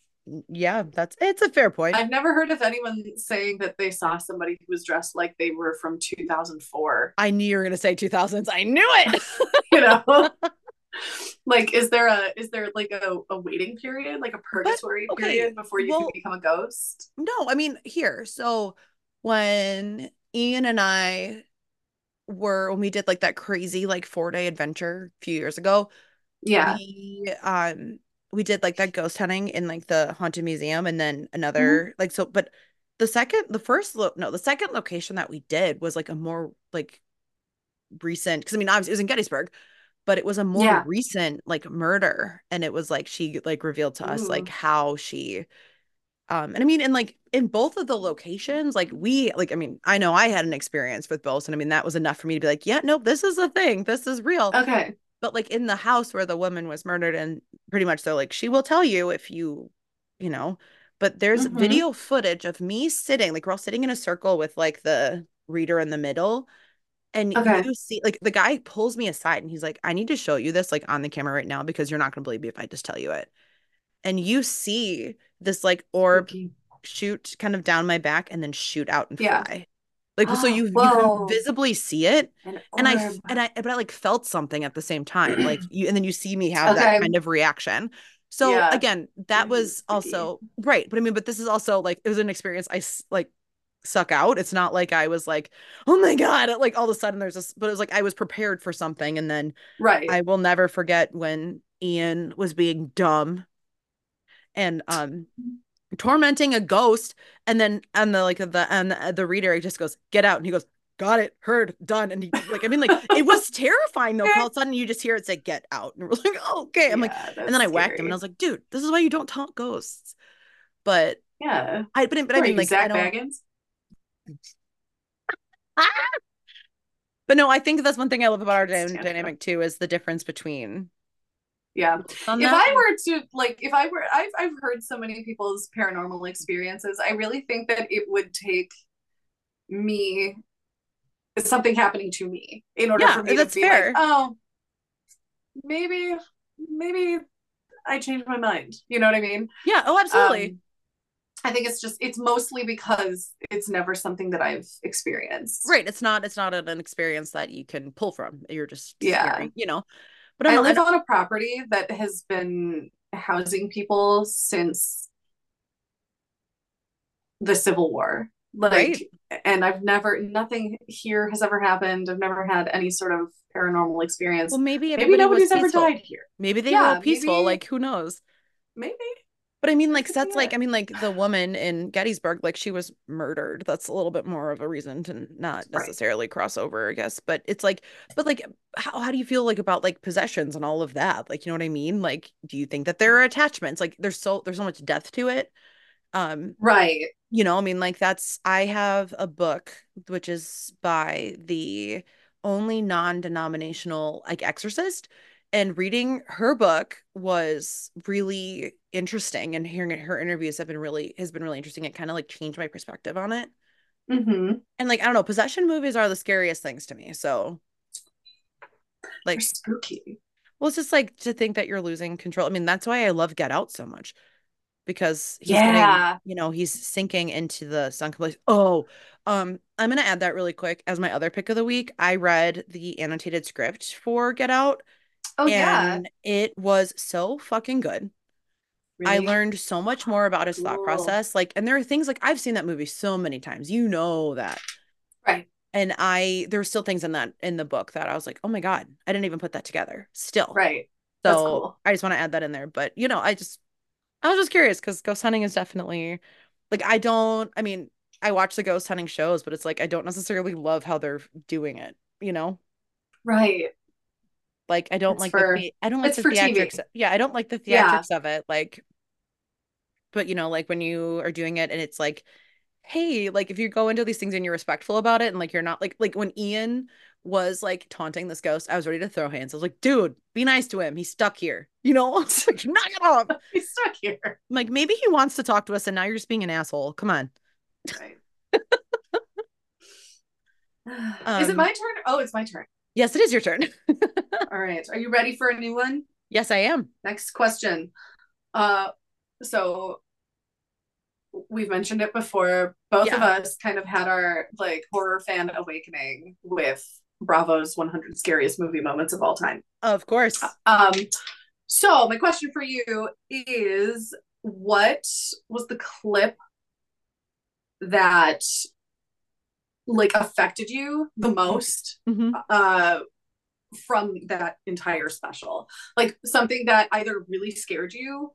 Yeah, that's it's a fair point. I've never heard of anyone saying that they saw somebody who was dressed like they were from 2004. I knew you were gonna say 2000s. I knew it. You know? like is there a is there like a, a waiting period, like a purgatory okay, period before you well- can become a ghost? No, I mean, here. So when Ian and I were when we did like that crazy like four day adventure a few years ago, Yeah. we um we did like that ghost hunting in like the haunted museum and then another like so but the second the first lo- no the second location that we did was like a more like recent because I mean obviously it was in Gettysburg but it was a more Yeah. recent like murder and it was like she like revealed to us like how she um and I mean and like in both of the locations like we like I mean I know I had an experience with both and I mean that was enough for me to be like yeah nope this is a thing this is real Okay. but like in the house where the woman was murdered and pretty much they're like she will tell you if you you know but there's Mhm. video footage of me sitting like we're all sitting in a circle with like the reader in the middle and Okay. you see like the guy pulls me aside and he's like i need to show you this like on the camera right now because you're not going to believe me if i just tell you it. And you see this like orb shoot kind of down my back and then shoot out and Yeah. fly. Like so you you can visibly see it An and I and I but I like felt something at the same time like you and then you see me have that kind of reaction. So Yeah. again that was also right but I mean but this is also like it was an experience I like suck out it's not like I was like oh my god like all of a sudden there's this but it was like I was prepared for something and then right. I will never forget when Ian was being dumb and um tormenting a ghost and then and the like the and the, the reader just goes get out and he goes got it heard done and he like I mean like it was terrifying though. all of a sudden you just hear it say get out and we're like oh, okay I'm like and then I whacked him and I was like dude this is why you don't taunt ghosts but yeah. I but, but I mean like I Zach don't Bagans? But no I think that's one thing I love about our Stand dynamic too is the difference between Yeah. if. I were to like if I were I've I've heard so many people's paranormal experiences. I really think that it would take me something happening to me in order Yeah, for me that's to be fair. like, oh, maybe maybe I changed my mind. You know what I mean? yeah oh absolutely Um, I think it's just it's mostly because it's never something that I've experienced. Right. It's not it's not an experience that you can pull from. You're just Yeah. hearing, you know. But I I I live don't on a property that has been housing people since the Civil War. Like, Right. and I've never, nothing here has ever happened. I've never had any sort of paranormal experience. well maybe maybe nobody's ever died here. Maybe they Yeah, were all peaceful, maybe- like who knows. Maybe. But I mean like That that's like. I mean like the woman in Gettysburg like she was murdered. That's a little bit more of a reason to not Right. necessarily cross over, I guess. But it's like but like how how do you feel like about like possessions and all of that? Like you know what I mean? Like do you think that there are attachments? Like there's so there's so much depth to it. Um Right. you know, I mean, like that's I have a book which is by the only non-denominational like exorcist, and reading her book was really interesting, and hearing her interviews have been really has been really interesting. It kind of like changed my perspective on it. Mm-hmm. And like I don't know, possession movies are the scariest things to me. So They're like spooky. well, it's just like to think that you're losing control. I mean, that's why I love Get Out so much because he's getting, Yeah. you know, he's sinking into the sunken place. Oh, um, I'm gonna add that really quick as my other pick of the week. I read the annotated script for Get Out, Oh, yeah. and it was so fucking good. I learned so much more about his thought process. Like, and there are things like I've seen that movie so many times. You know that. Right. And I there were still things in that in the book that I was like, oh my God, I didn't even put that together. Still. Right. So cool. I just want to add that in there. But you know, I just I was just curious because ghost hunting is definitely like I don't I mean, I watch the ghost hunting shows, but it's like I don't necessarily love how they're doing it, you know? Right. Like I don't It's like for- the I don't like the for TV. theatrics. Yeah, I don't like the Yeah. theatrics of it. Like, but you know, like when you are doing it and it's like, hey, like if you go into these things and you're respectful about it and like you're not like like when Ian was like taunting this ghost, I was ready to throw hands. I was like, dude, be nice to him. He's stuck here. You know, It's like knock it off. He's stuck here. I'm like maybe he wants to talk to us and now you're just being an asshole. Come on. Right. Is it Um, my turn? Oh, it's my turn. Yes, it is your turn. All right. Are you ready for a new one? yes, I am. Next question. Uh so we've mentioned it before. Both of us kind of had our like horror fan awakening with Bravo's 100 scariest movie moments of all time. Of course. Um so my question for you is what was the clip that like affected you the most Mhm. uh from that entire special like something that either really scared you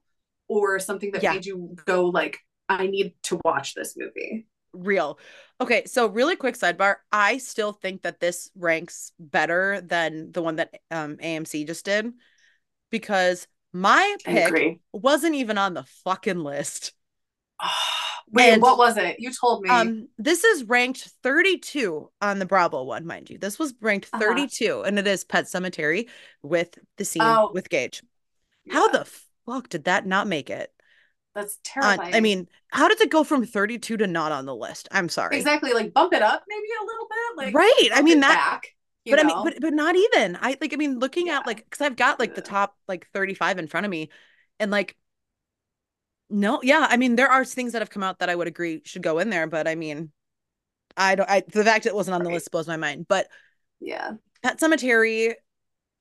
or something that Yeah. made you go like i need to watch this movie real. Okay, so really quick sidebar. I still think that this ranks better than the one that um AMC just did because my pick wasn't even on the fucking list. wait And- what was it you told me Um this is ranked 32 on the Bravo one, mind you. This was ranked Uh-huh. 32 and it is Pet Sematary with the scene Oh. with Gage. How Yeah, the fuck did that not make it? that's terrifying I mean, how did it go from 32 to not on the list? I'm sorry. exactly like bump it up maybe a little bit like right. I mean that back, but I mean, but but not even. I like. I mean, looking Yeah. at like, because I've got like the top like thirty five in front of me, and like, no, yeah. I mean, there are things that have come out that I would agree should go in there, but I mean, I don't. I the fact it wasn't on the Right. list blows my mind. But yeah Pet Sematary,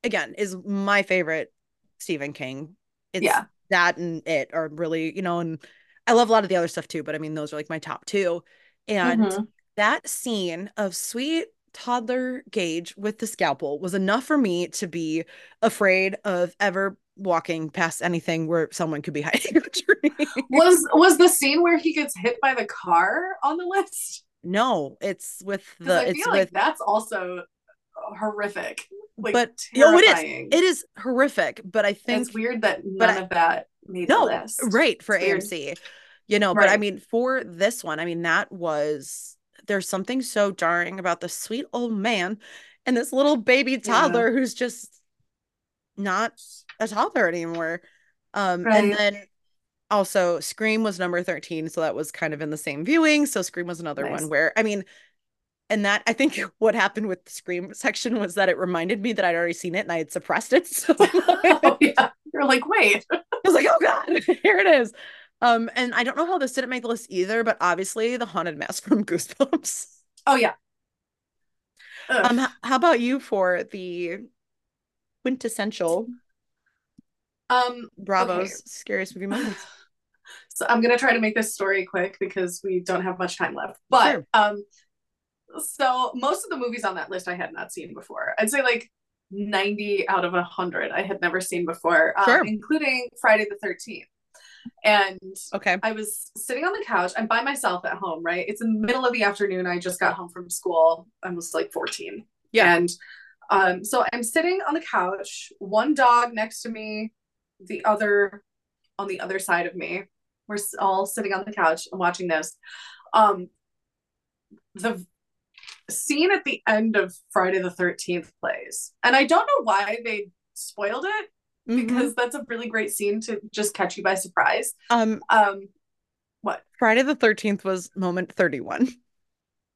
again, is my favorite Stephen King. It's Yeah. that and it are really, you know, and I love a lot of the other stuff too. But I mean, those are like my top two, and Mhm. that scene of sweet toddler Gage with the scalpel was enough for me to be afraid of ever walking past anything where someone could be hiding a tree. was was the scene where he gets hit by the car on the list no, it's with the i it's feel like with that's also horrific like but oh, it terrifying. is it is horrific. But I think it's weird that but none I- of that made no, the list right for It's weird. AMC, you know. But I mean, for this one, I mean, that was there's something so jarring about the sweet old man and this little baby toddler who's just not a toddler anymore. Um, and then also Scream was number 13, so that was kind of in the same viewing. So Scream was another Nice. one where I mean, and that I think what happened with the Scream section was that it reminded me that I'd already seen it and I had suppressed it. So oh yeah you're like wait I was like, oh God, here it is. Um, and I don't know how this didn't make the list either, but obviously the haunted mask from Goosebumps. oh yeah Ugh. Um, how about you for the quintessential um Bravo's okay. scariest movie moments? so i'm gonna try to make this story quick because we don't have much time left but Sure. um so most of the movies on that list i had not seen before i'd say like 90 out of 100 i had never seen before um, Sure. including friday the 13th and Okay. I was sitting on the couch. I'm by myself at home, right? It's in the middle of the afternoon. I just got home from school. I was like 14. Yeah. And um, so I'm sitting on the couch, one dog next to me, the other on the other side of me. We're all sitting on the couch and watching this. Um, the scene at the end of Friday the 13th plays. And I don't know why they spoiled it Mhm. because that's a really great scene to just catch you by surprise. um Um, what? Friday the 13th was moment 31.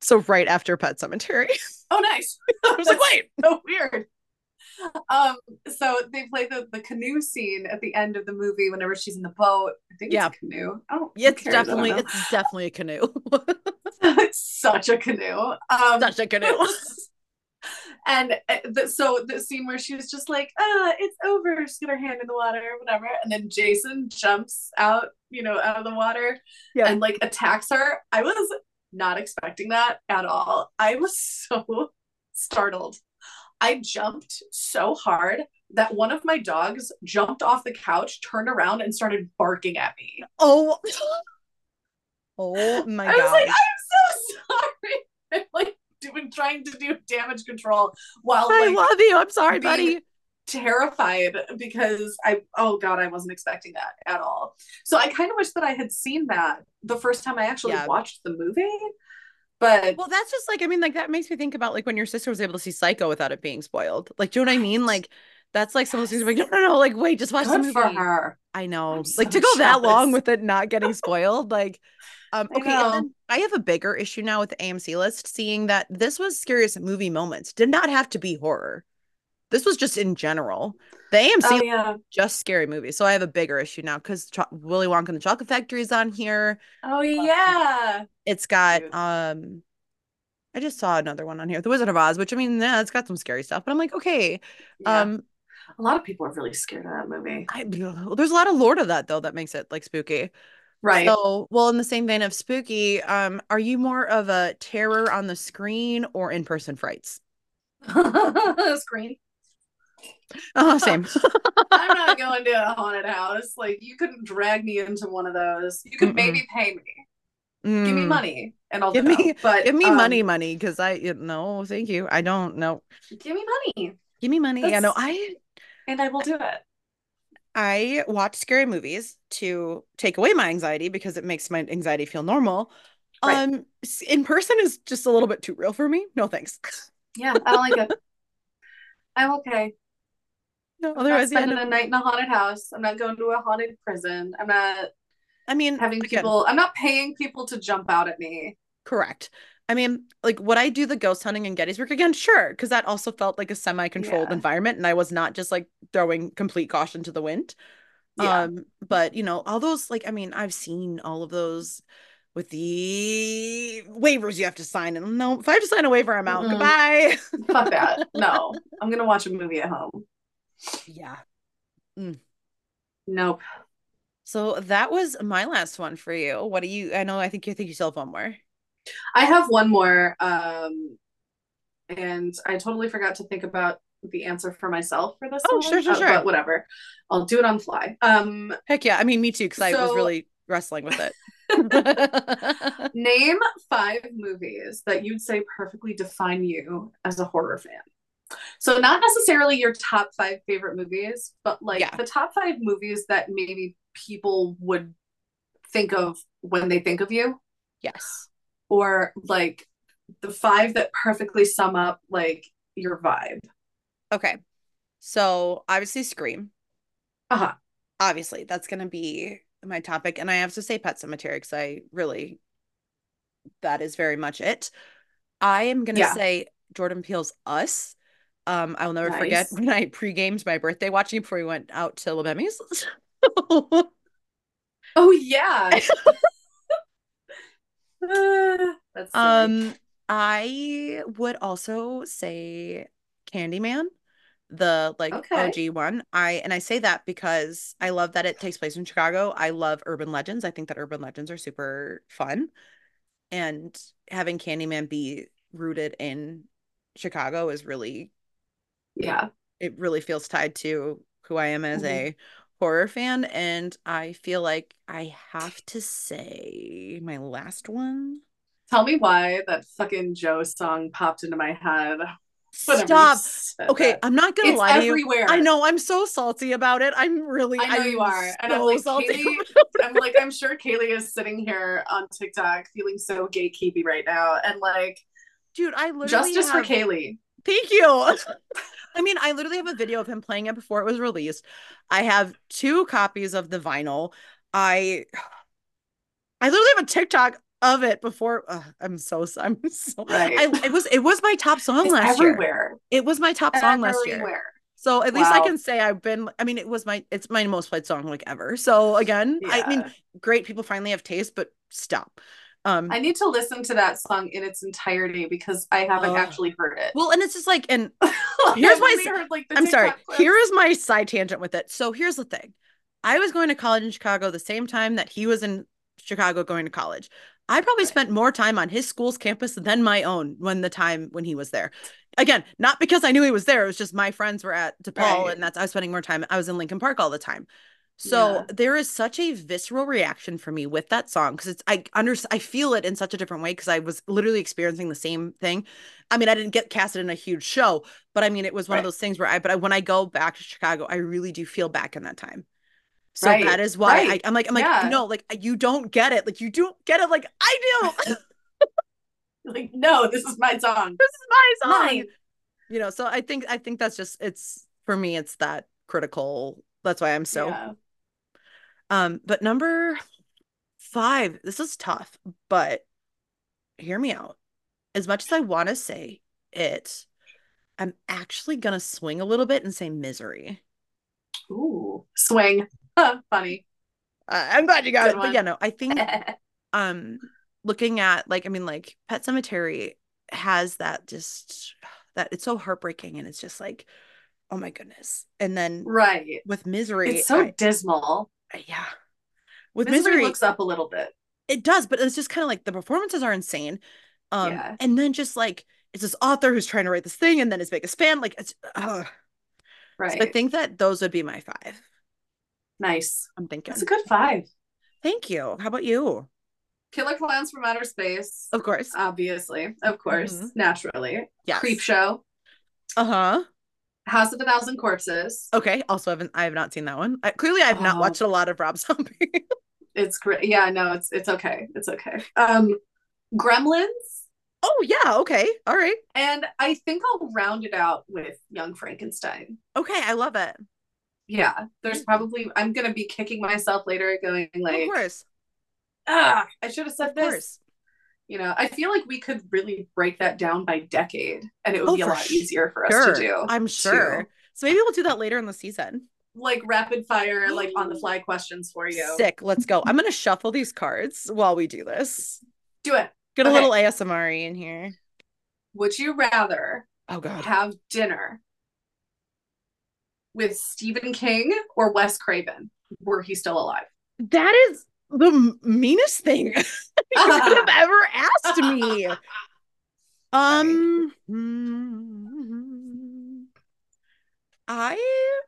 So right after Pet Sematary. Oh, nice. I was like, wait. so weird. Um, so they play the the canoe scene at the end of the movie whenever she's in the boat. I think Yeah. it's a canoe. Oh, It's definitely it's definitely a canoe. it's such a canoe. Um, Such a canoe. and uh, the, so the scene where she was just like, "Ah, it's over." She's got her hand in the water, or whatever, and then Jason jumps out, you know, out of the water Yeah. and like attacks her. I was not expecting that at all. I was so startled. I jumped so hard that one of my dogs jumped off the couch, turned around, and started barking at me. Oh. Oh my I was like, god. I'm so sorry. I'm like doing trying to do damage control while I like love you. I'm sorry, being buddy. Terrified because I oh god I wasn't expecting that at all. So I kind of wish that I had seen that the first time I actually Yeah. watched the movie. But Well, that's just like, I mean, like that makes me think about like when your sister was able to see Psycho without it being spoiled. Like, do you know what I mean? Like, that's like some of those things. Like, no, no, no. Like, wait, just watch the movie. for her. I know. Like to go that long with it not getting spoiled. Like, um, I okay. And then I have a bigger issue now with the AMC list, seeing that this was scariest movie moments. Did not have to be horror. This was just in general. The AMC Oh yeah. just scary movies. So I have a bigger issue now because Cho- Willy Wonka and the Chocolate Factory is on here. Oh yeah. It's got um I just saw another one on here, The Wizard of Oz, which I mean, yeah, it's got some scary stuff, but I'm like, okay. Yeah. Um a lot of people are really scared of that movie. I there's a lot of lore to that though that makes it like spooky. Right. So, well, in the same vein of spooky, um, are you more of a terror on the screen or in-person frights? Screen. Oh, same. I'm not going to a haunted house. Like you couldn't drag me into one of those. You could Mm-mm. maybe pay me. Give me Mm. money and I'll Give me- but Give me um, money, money, because I you no, thank you. I don't know. Give me money Give me money. Yeah, no, I and I will do it. I watch scary movies to take away my anxiety because it makes my anxiety feel normal. Right. Um, in person is just a little bit too real for me. No thanks. Yeah, I don't like it. I'm okay. No, I'm not otherwise, yeah, spending a night in a haunted house. I'm not going to a haunted prison. I'm not I mean, having again, people. I'm not paying people to jump out at me. correct. I mean, like, would I do the ghost hunting in Gettysburg again? Sure, because that also felt like a semi-controlled Yeah. environment, and I was not just like throwing complete caution to the wind. Yeah. Um, but you know, all those like I mean, I've seen all of those with the waivers you have to sign. And no, if I have to sign a waiver, I'm out. Mm-mm. Goodbye. Fuck that. No, I'm gonna watch a movie at home. Yeah. Nope. So that was my last one for you. What do you I know I think you think you still have one more. I have one more, um, and I totally forgot to think about the answer for myself for this Oh, one. sure, sure, uh, sure. But whatever, I'll do it on the fly. Um, Heck yeah. I mean me too, because I was really wrestling with it. name five movies that you'd say perfectly define you as a horror fan. So not necessarily your top five favorite movies, but like Yeah. the top five movies that maybe people would think of when they think of you, yes. or like the five that perfectly sum up like your vibe. Okay. So obviously Scream. Uh-huh. Obviously, that's gonna be my topic. And I have to say Pet Sematary because I really that is very much it. I am gonna Yeah. say Jordan Peele's Us. Um, I'll never forget when I pre-gamed my birthday watching before we went out to Lebemi's. Oh yeah. Uh, that's. Um, I would also say Candyman, the like Okay. OG one. I and I say that because I love that it takes place in Chicago. I love urban legends. I think that urban legends are super fun. And having Candyman be rooted in Chicago is really yeah. it really feels tied to who I am as Mhm. a horror fan. And I feel like I have to say my last one. Tell me why that fucking Djo song popped into my head. whenever Stop. Okay, that. I'm not gonna It's lie to you. everywhere. I know I'm so salty about it. I'm really I know I'm you are. And I'm like, salty. Kaylee, I'm like, I'm sure Kaylee is sitting here on TikTok feeling so gatekeepy right now. And like, Dude, I literally justice for Kaylee. Thank you. I mean, I literally have a video of him playing it before it was released. I have two copies of the vinyl. I I literally have a TikTok of it before. ugh, I'm so I'm so Right. I, it was it was my top song It's last year. everywhere. It was my top song last year. So at least I can say I've been I mean it was my it's my most played song like ever. So again, I mean great people finally have taste, but stop. Um I need to listen to that song in its entirety because I haven't Ugh. actually heard it. well and it's just like and here's my heard, like, I'm sorry. Clips. Here is my side tangent with it. So here's the thing. I was going to college in Chicago the same time that he was in Chicago going to college. I probably spent more time on his school's campus than my own when the time when he was there. Again, not because I knew he was there. It was just my friends were at DePaul Right. and that's I was spending more time. I was in Lincoln Park all the time. So Yeah. there is such a visceral reaction for me with that song because it's I under I feel it in such a different way because I was literally experiencing the same thing. I mean, I didn't get casted in a huge show, but I mean, it was one of those things where I but I, when I go back to Chicago, I really do feel back in that time. So Right. that is why I, Right. I'm like I'm like Yeah. no, like you don't get it, like you don't get it, like I do. Like, no, this is my song. this is my song. Mine. You know, so I think I think that's just it's for me, it's that critical. That's why I'm so Yeah. Um, but number five, this is tough, but hear me out. As much as I want to say it, I'm actually gonna swing a little bit and say misery. Ooh, swing. Funny. Uh, I'm glad you got Good it, but yeah, no, I think um looking at like I mean like Pet Sematary has that just that it's so heartbreaking and it's just like oh my goodness. And then right. with misery, It's so I- dismal. Yeah. With Misery, misery, looks up a little bit. It does, but it's just kind of like the performances are insane. Um, Yeah. and then just like it's this author who's trying to write this thing, and then his biggest fan. Like it's, ugh. Right. So I think that those would be my five. nice. I'm thinking. It's a good five. Thank you. How about you? Killer Klowns from Outer Space. Of course. Obviously. Of course. Mhm. Naturally. Yes. Creepshow. Uh huh. House of a Thousand Corpses. Okay. Also, haven't I have not seen that one. I, clearly, I've not Oh. watched a lot of Rob Zombie. It's great. Yeah, no, it's it's okay. It's okay. Um Gremlins. oh yeah. Okay. All right. And I think I'll round it out with Young Frankenstein. Okay. I love it. Yeah, there's probably I'm gonna be kicking myself later, going like, of course. ah, I should have said Of this. You know, I feel like we could really break that down by decade, and it would Oh, be a lot easier for us Sure. to do. I'm sure. too. So maybe we'll do that later in the season. Like rapid fire, like on the fly questions for you. Sick. Let's go. I'm gonna shuffle these cards while we do this. Do it. Get a little ASMR in here. Would you rather Oh god. have dinner with Stephen King or Wes Craven? Were he still alive? That is the meanest thing you could have ever asked me. Um hmm, I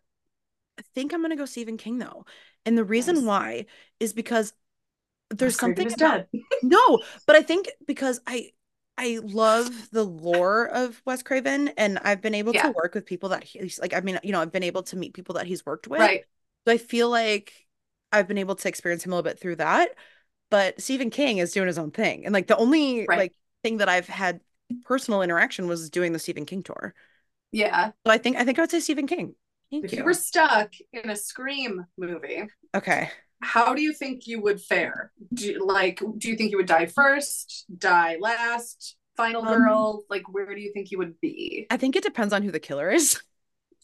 think I'm gonna go Stephen King though. And the reason Nice. why is because there's something about. No, but I think because I I love the lore of Wes Craven and I've been able Yeah. to work with people that he's like I mean, you know, I've been able to meet people that he's worked with. Right. So I feel like I've been able to experience him a little bit through that. But Stephen King is doing his own thing. And like the only Right. like thing that I've had personal interaction was doing the Stephen King tour. Yeah. So I think I think I would say Stephen King. Thank If you. you were stuck in a Scream movie, Okay. how do you think you would fare? Do you, like, do you think you would die first, die last, final Um, girl? Like, where do you think you would be? I think it depends on who the killer is.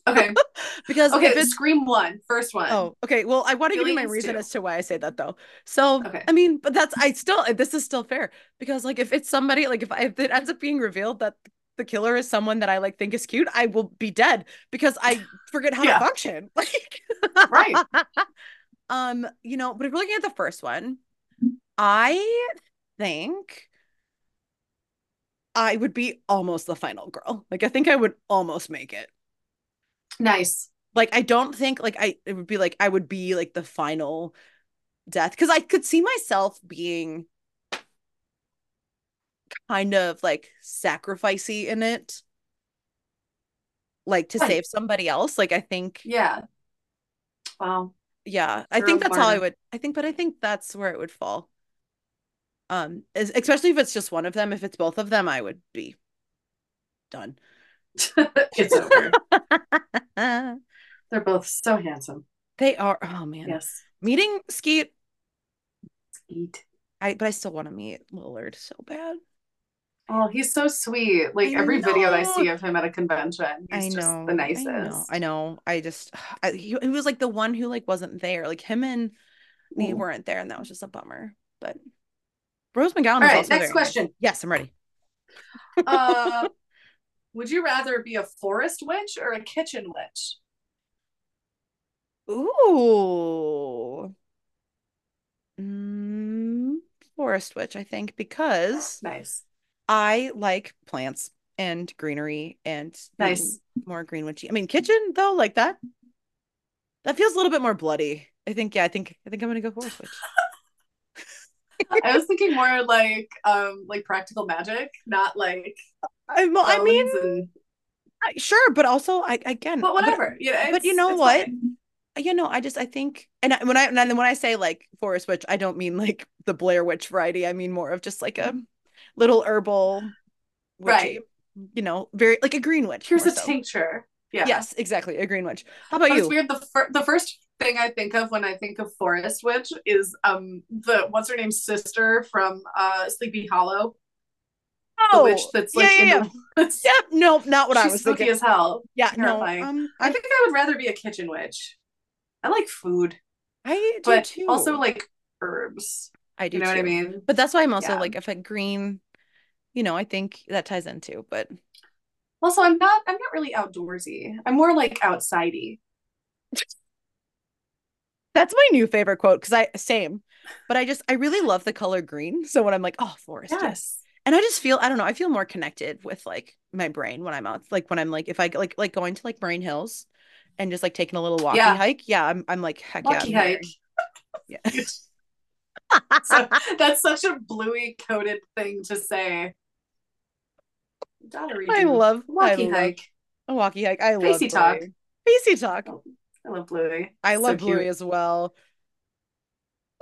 Okay. because Okay. if it's Scream one, first one. Oh, okay. Well, I want to give you my reason as to why I say that though. So, Okay. I mean, but that's I still this is still fair because like if it's somebody like if, I, if it ends up being revealed that the killer is someone that I like think is cute, I will be dead because I forget how Yeah. to function. Like Right. um, you know, but if we're looking at the first one, I think I would be almost the final girl. Like I think I would almost make it. Nice. Like I don't think like I it would be like I would be like the final death because I could see myself being kind of like sacrificey in it. Like to Right. save somebody else. Like I think Yeah. Wow. yeah, I think that's how I would I think but I think that's where it would fall. Um es- especially if it's just one of them. If it's both of them, I would be done. it's over. They're both so handsome. They are oh man. Yes. Meeting Skeet Skeet. I but I still want to meet Lillard so bad. Oh, he's so sweet. Like I every video I see of him at a convention, he's I just know. the nicest. I know. I know. I just I, he, he was like the one who like wasn't there. Like him and me weren't there, and that was just a bummer. But Rose McGowan All right, also next question. nice. Yes, I'm ready. Uh, would you rather be a forest witch or a kitchen witch? Ooh. Mm, forest witch, I think, because Nice. I like plants and greenery and Nice. more green witchy. I mean, kitchen though, like that. That feels a little bit more bloody I think yeah, I think I think I'm gonna go Forest Witch. I was thinking more like um like practical magic, not like I, well, I mean, and... sure, but also I again, but whatever. But, yeah, but you know what? Fine. You know, I just I think, and when I and then when I say like Forest Witch, I don't mean like the Blair Witch variety. I mean more of just like a little herbal, witchy, right? You know, very like a green witch. Here's a so. tincture. Yeah. Yes, exactly. A green witch. How about but you? It's weird. The fir- the first thing I think of when I think of Forest Witch is um the what's her name's sister from uh Sleepy Hollow. Oh, the witch that's like yeah, yeah, in the. Yeah, no, not what She's I was spooky thinking. as hell. Yeah, Terrifying. no. Um, I, I think I would rather be a kitchen witch. I like food. I but too. also like herbs. I do. You know too. what I mean? But that's why I'm also yeah. like if a green, you know, I think that ties into. But also, I'm not. I'm not really outdoorsy. I'm more like outsidey. That's my new favorite quote because I same, but I just I really love the color green. So when I'm like, oh, forest, yes, and I just feel I don't know I feel more connected with like my brain when I'm out like when I'm like if I like like going to like Moraine Hills and just like taking a little walkie yeah. hike. Yeah, I'm I'm like heck walkie yeah. hike. Yeah. so that's such a bluey coded thing to say. I love walkie I hike. Love, a walkie hike. I Pacey love talk. Pacey talk. Oh, I love Bluey. I love so Bluey as well.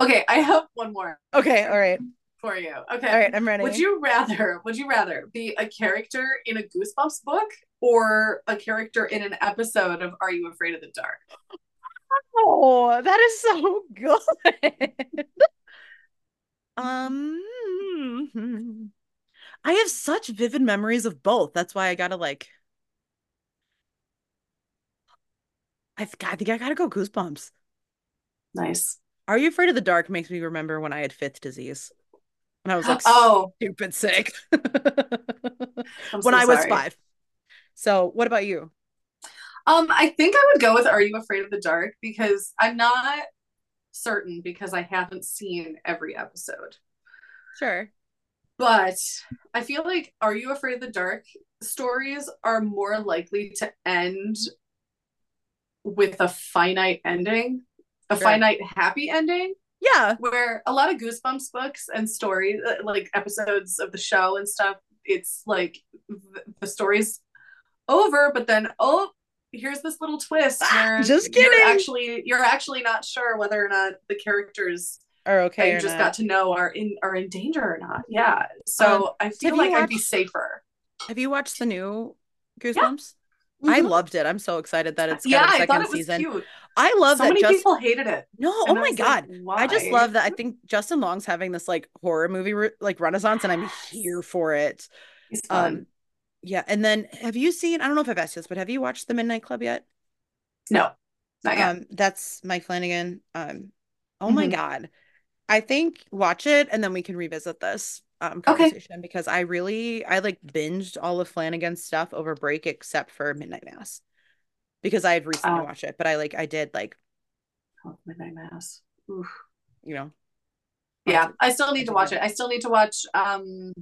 Okay, I have one more. Okay, all right. For you. Okay. All right, I'm ready. Would you rather would you rather be a character in a Goosebumps book or a character in an episode of Are You Afraid of the Dark? Oh, that is so good. um I have such vivid memories of both. That's why I gotta like I, I think I gotta go goosebumps. Nice. Are you afraid of the dark? Makes me remember when I had fifth disease. And I was like, oh, stupid sick. when so I was sorry. five. So, what about you? Um, I think I would go with Are You Afraid of the Dark because I'm not certain because I haven't seen every episode. Sure. But I feel like Are You Afraid of the Dark stories are more likely to end with a finite ending, a sure. finite happy ending. Yeah. Where a lot of Goosebumps books and stories, uh, like episodes of the show and stuff, it's like the story's over, but then, oh, here's this little twist ah, where just kidding. You're actually you're actually not sure whether or not the characters are okay. you just not. got to know are in are in danger or not. Yeah. So um, I feel like watched, I'd be safer. Have you watched the new Goosebumps? Mm-hmm. I loved it. I'm so excited that it's got yeah, a second I thought it season. Was cute. I love so that. many just, people hated it. No, oh my god, like, I just love that. I think Justin Long's having this like horror movie re- like renaissance, and I'm here for it. He's fun. Um, yeah, and then have you seen? I don't know if I've asked this, but have you watched The Midnight Club yet? No, not yet. Um, that's Mike Flanagan. Um, oh mm-hmm. my god, I think watch it, and then we can revisit this um conversation okay. because I really I like binged all of Flanagan's stuff over break except for Midnight Mass because I had recently oh. watched it, but I like I did like oh, Midnight Mass. Oof. You know. Yeah, I still need to watch it. I still need to watch um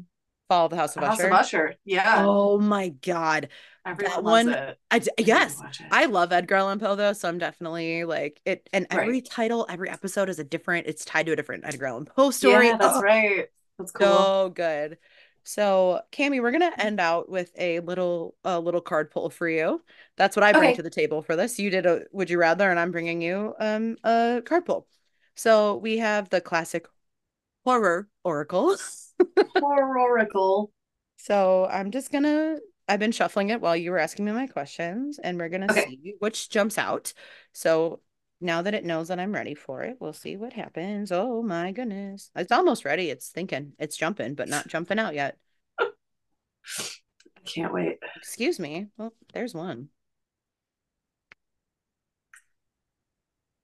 Fall of the House of House Usher. of Usher. Yeah. Oh my god. Everyone that one it. I, yes. I love Edgar Allan Poe though, so I'm definitely like it and every right. title, every episode is a different it's tied to a different Edgar Allan Poe story. Yeah, that's oh, right. That's cool. So good. So, Cami, we're gonna end out with a little a little card pull for you. That's what I bring okay. to the table for this. You did a would you rather, and I'm bringing you um a card pull. So we have the classic horror oracle. horror oracle. So I'm just gonna. I've been shuffling it while you were asking me my questions, and we're gonna okay. see which jumps out. So now that it knows that I'm ready for it, we'll see what happens. Oh my goodness. It's almost ready. It's thinking. It's jumping, but not jumping out yet. Can't wait. Excuse me. Well, there's one.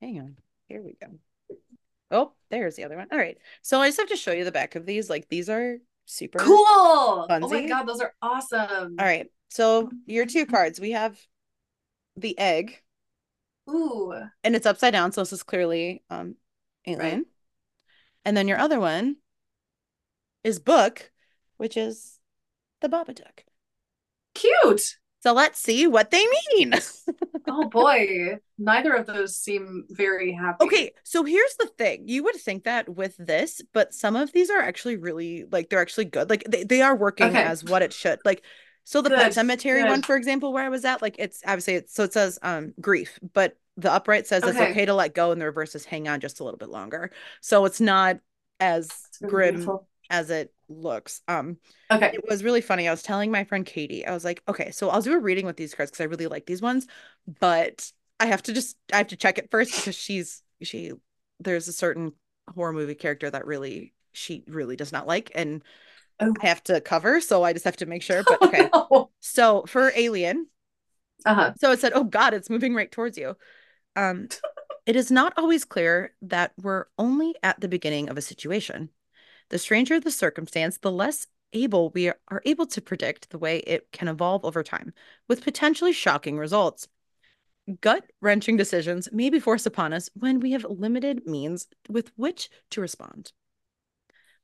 Hang on. Here we go. Oh, there's the other one. All right. So I just have to show you the back of these. Like these are super cool. Funsy. Oh my god, those are awesome. All right. So your two cards, we have the egg, Ooh. And it's upside down, so this is clearly um alien. Right. And then your other one is book, which is the Babadook. Cute. So let's see what they mean. oh boy, neither of those seem very happy. Okay, so here's the thing. You would think that with this, but some of these are actually really like they're actually good. Like they, they are working Okay. as what it should. Like so the Good, Pet Sematary good. one, for example, where I was at, like it's obviously it's so it says um grief, but the upright says it's Okay. okay to let go and the reverse is hang on just a little bit longer. So it's not as grim beautiful. as it looks. Um Okay. it was really funny. I was telling my friend Katie, I was like, okay, so I'll do a reading with these cards because I really like these ones, but I have to just I have to check it first because she's she there's a certain horror movie character that really she really does not like and Oh. I have to cover, so I just have to make sure. But okay. no. So for Alien, Uh-huh. so it said, "Oh God, it's moving right towards you." Um, it is not always clear that we're only at the beginning of a situation. The stranger the circumstance, the less able we are, able to predict the way it can evolve over time, with potentially shocking results. Gut-wrenching decisions may be forced upon us when we have limited means with which to respond.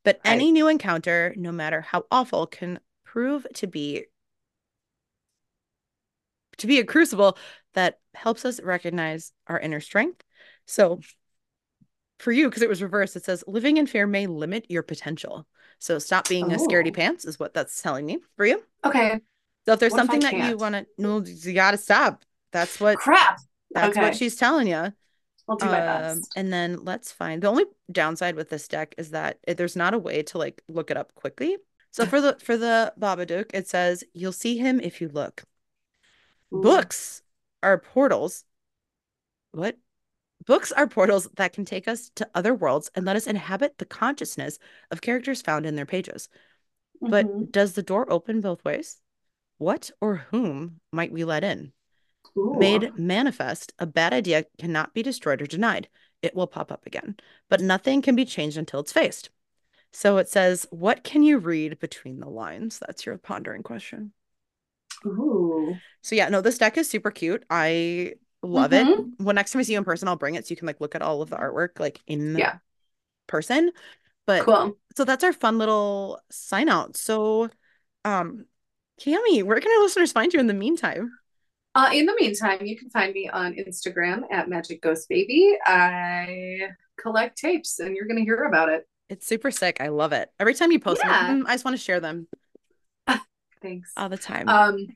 But Right. any new encounter, no matter how awful, can prove to be to be a crucible that helps us recognize our inner strength. So for you, because it was reversed, it says living in fear may limit your potential. So stop being a scaredy Oh. pants is what that's telling me for you. Okay. So if there's What if something that you want to, no, you gotta stop. That's what Crap. that's okay. what she's telling you. I'll do my Um, best. and then let's find the only downside with this deck is that it, there's not a way to like look it up quickly. So for the for the Babadook, it says you'll see him if you look. Ooh. Books are portals. What? Books are portals that can take us to other worlds and let us inhabit the consciousness of characters found in their pages. But Mhm. does the door open both ways? What or whom might we let in? Ooh. Made manifest, a bad idea cannot be destroyed or denied. It will pop up again, but nothing can be changed until it's faced. So it says, What can you read between the lines? That's your pondering question. Ooh. So yeah, no, this deck is super cute. I love it. When next time I see you in person, I'll bring it so you can like look at all of the artwork like in Yeah. person. But Cool. so that's our fun little sign out. So um Cami, where can our listeners find you in the meantime? Uh, in the meantime, you can find me on Instagram at Magic Ghost Baby. I collect tapes, and you're going to hear about it. It's super sick. I love it. Every time you post Yeah. Like, "Mm, I just want to share them Thanks. all the time. Um,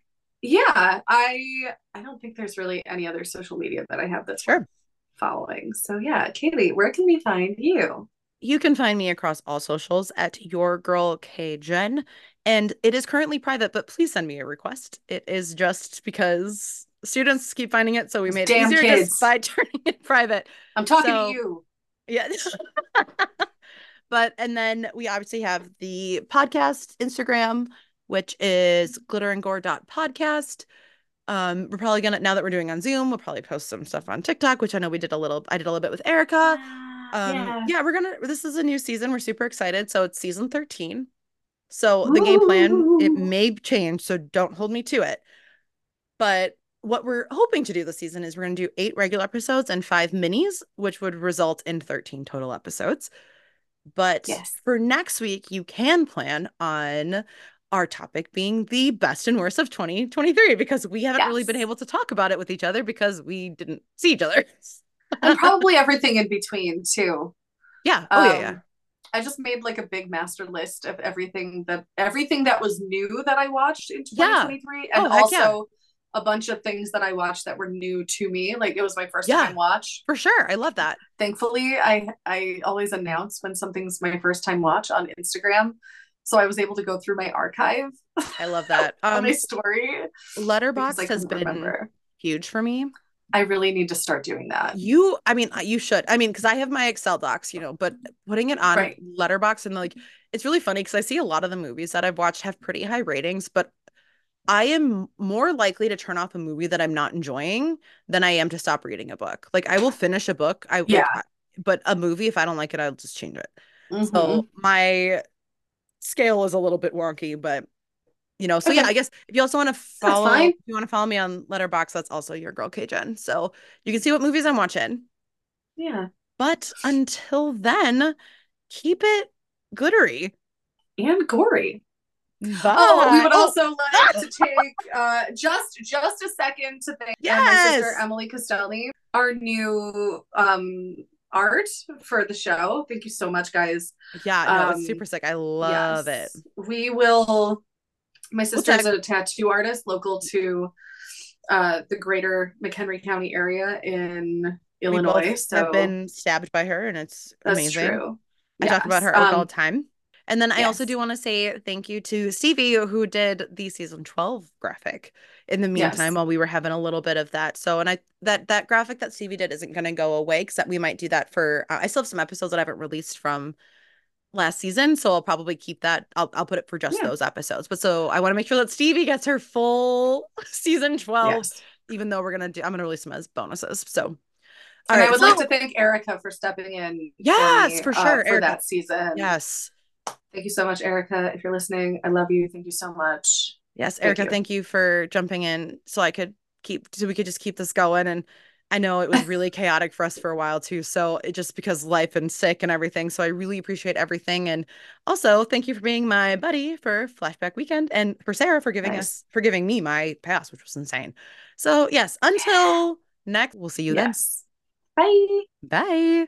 yeah, I I don't think there's really any other social media that I have that's Sure. following. So yeah, Kaylee, where can we find you? You can find me across all socials at your girl K Jen, and it is currently private, but please send me a request. It is just because students keep finding it, so we made it damn easier kids. just by turning it private. I'm talking So- to you. Yeah. But and then we obviously have the podcast Instagram, which is glitterandgore.podcast. Um, we're probably gonna now that we're doing on Zoom, we'll probably post some stuff on TikTok, which I know we did a little I did a little bit with Erica. Um, yeah. yeah, we're gonna this is a new season. We're super excited. So it's season 13. So the game plan, it may change, so don't hold me to it. But what we're hoping to do this season is we're going to do eight regular episodes and five minis, which would result in 13 total episodes. But Yes. for next week, you can plan on our topic being the best and worst of 2023 because we haven't really been able to talk about it with each other because we didn't see each other. and probably everything in between too. yeah. Oh, yeah, yeah. Um, I just made like a big master list of everything that everything that was new that I watched in Yeah. 2023 and Oh, also yeah. a bunch of things that I watched that were new to me. Like it was my first Yeah. time watch. For sure. I love that. Thankfully, I I always announce when something's my first time watch on Instagram. So I was able to go through my archive I love that. Um, my story Letterboxd has been remember. huge for me. I really need to start doing that. You, I mean, you should. I mean, because I have my Excel docs, you know, but putting it on Right. Letterboxd and like, it's really funny because I see a lot of the movies that I've watched have pretty high ratings, but I am more likely to turn off a movie that I'm not enjoying than I am to stop reading a book. Like, I will finish a book, I like, Yeah. I- but a movie, if I don't like it, I'll just change it. Mhm. So my scale is a little bit wonky, but you know, so yeah, I guess if you also want to follow, fine. if you want to follow me on Letterboxd, that's also your girl K Jen. So you can see what movies I'm watching. yeah. But until then, keep it goodery And gory. Bye. Oh, we would Oh, also like to take uh, just just a second to thank uh, my Yes. sister Emily Costelli, our new um, art for the show. Thank you so much, guys. yeah, no, it's um, super sick. I love Yes. it. We will. My sister is tag- a tattoo artist local to uh, the greater McHenry County area in Illinois. so have been stabbed by her, and it's that's amazing. true. I talk about her art all Um, the time. And then I also do want to say thank you to Stevie, who did the season 12 graphic in the meantime Yes. while we were having a little bit of that. So, and I that that graphic that Stevie did isn't going to go away because we might do that for. Uh, I still have some episodes that I haven't released from last season, so I'll probably keep that. I'll I'll put it for just Yeah. those episodes. But so I want to make sure that Stevie gets her full season 12, Yes. even though we're gonna do. I'm gonna release them as bonuses. So. all and right, I would so- like to thank Erica for stepping in. Yes, me, for uh, sure, for Erica. that season. Yes. Thank you so much, Erica. If you're listening, I love you. Thank you so much. Yes, Thank Erica, you. thank you for jumping in so I could keep so we could just keep this going and I know it was really chaotic for us for a while too. So it just because life and sick and everything. So I really appreciate everything. And also thank you for being my buddy for flashback weekend and for Sarah for giving Nice. us for giving me my pass, which was insane. So yes, until next, we'll see you yes. Bye. Bye.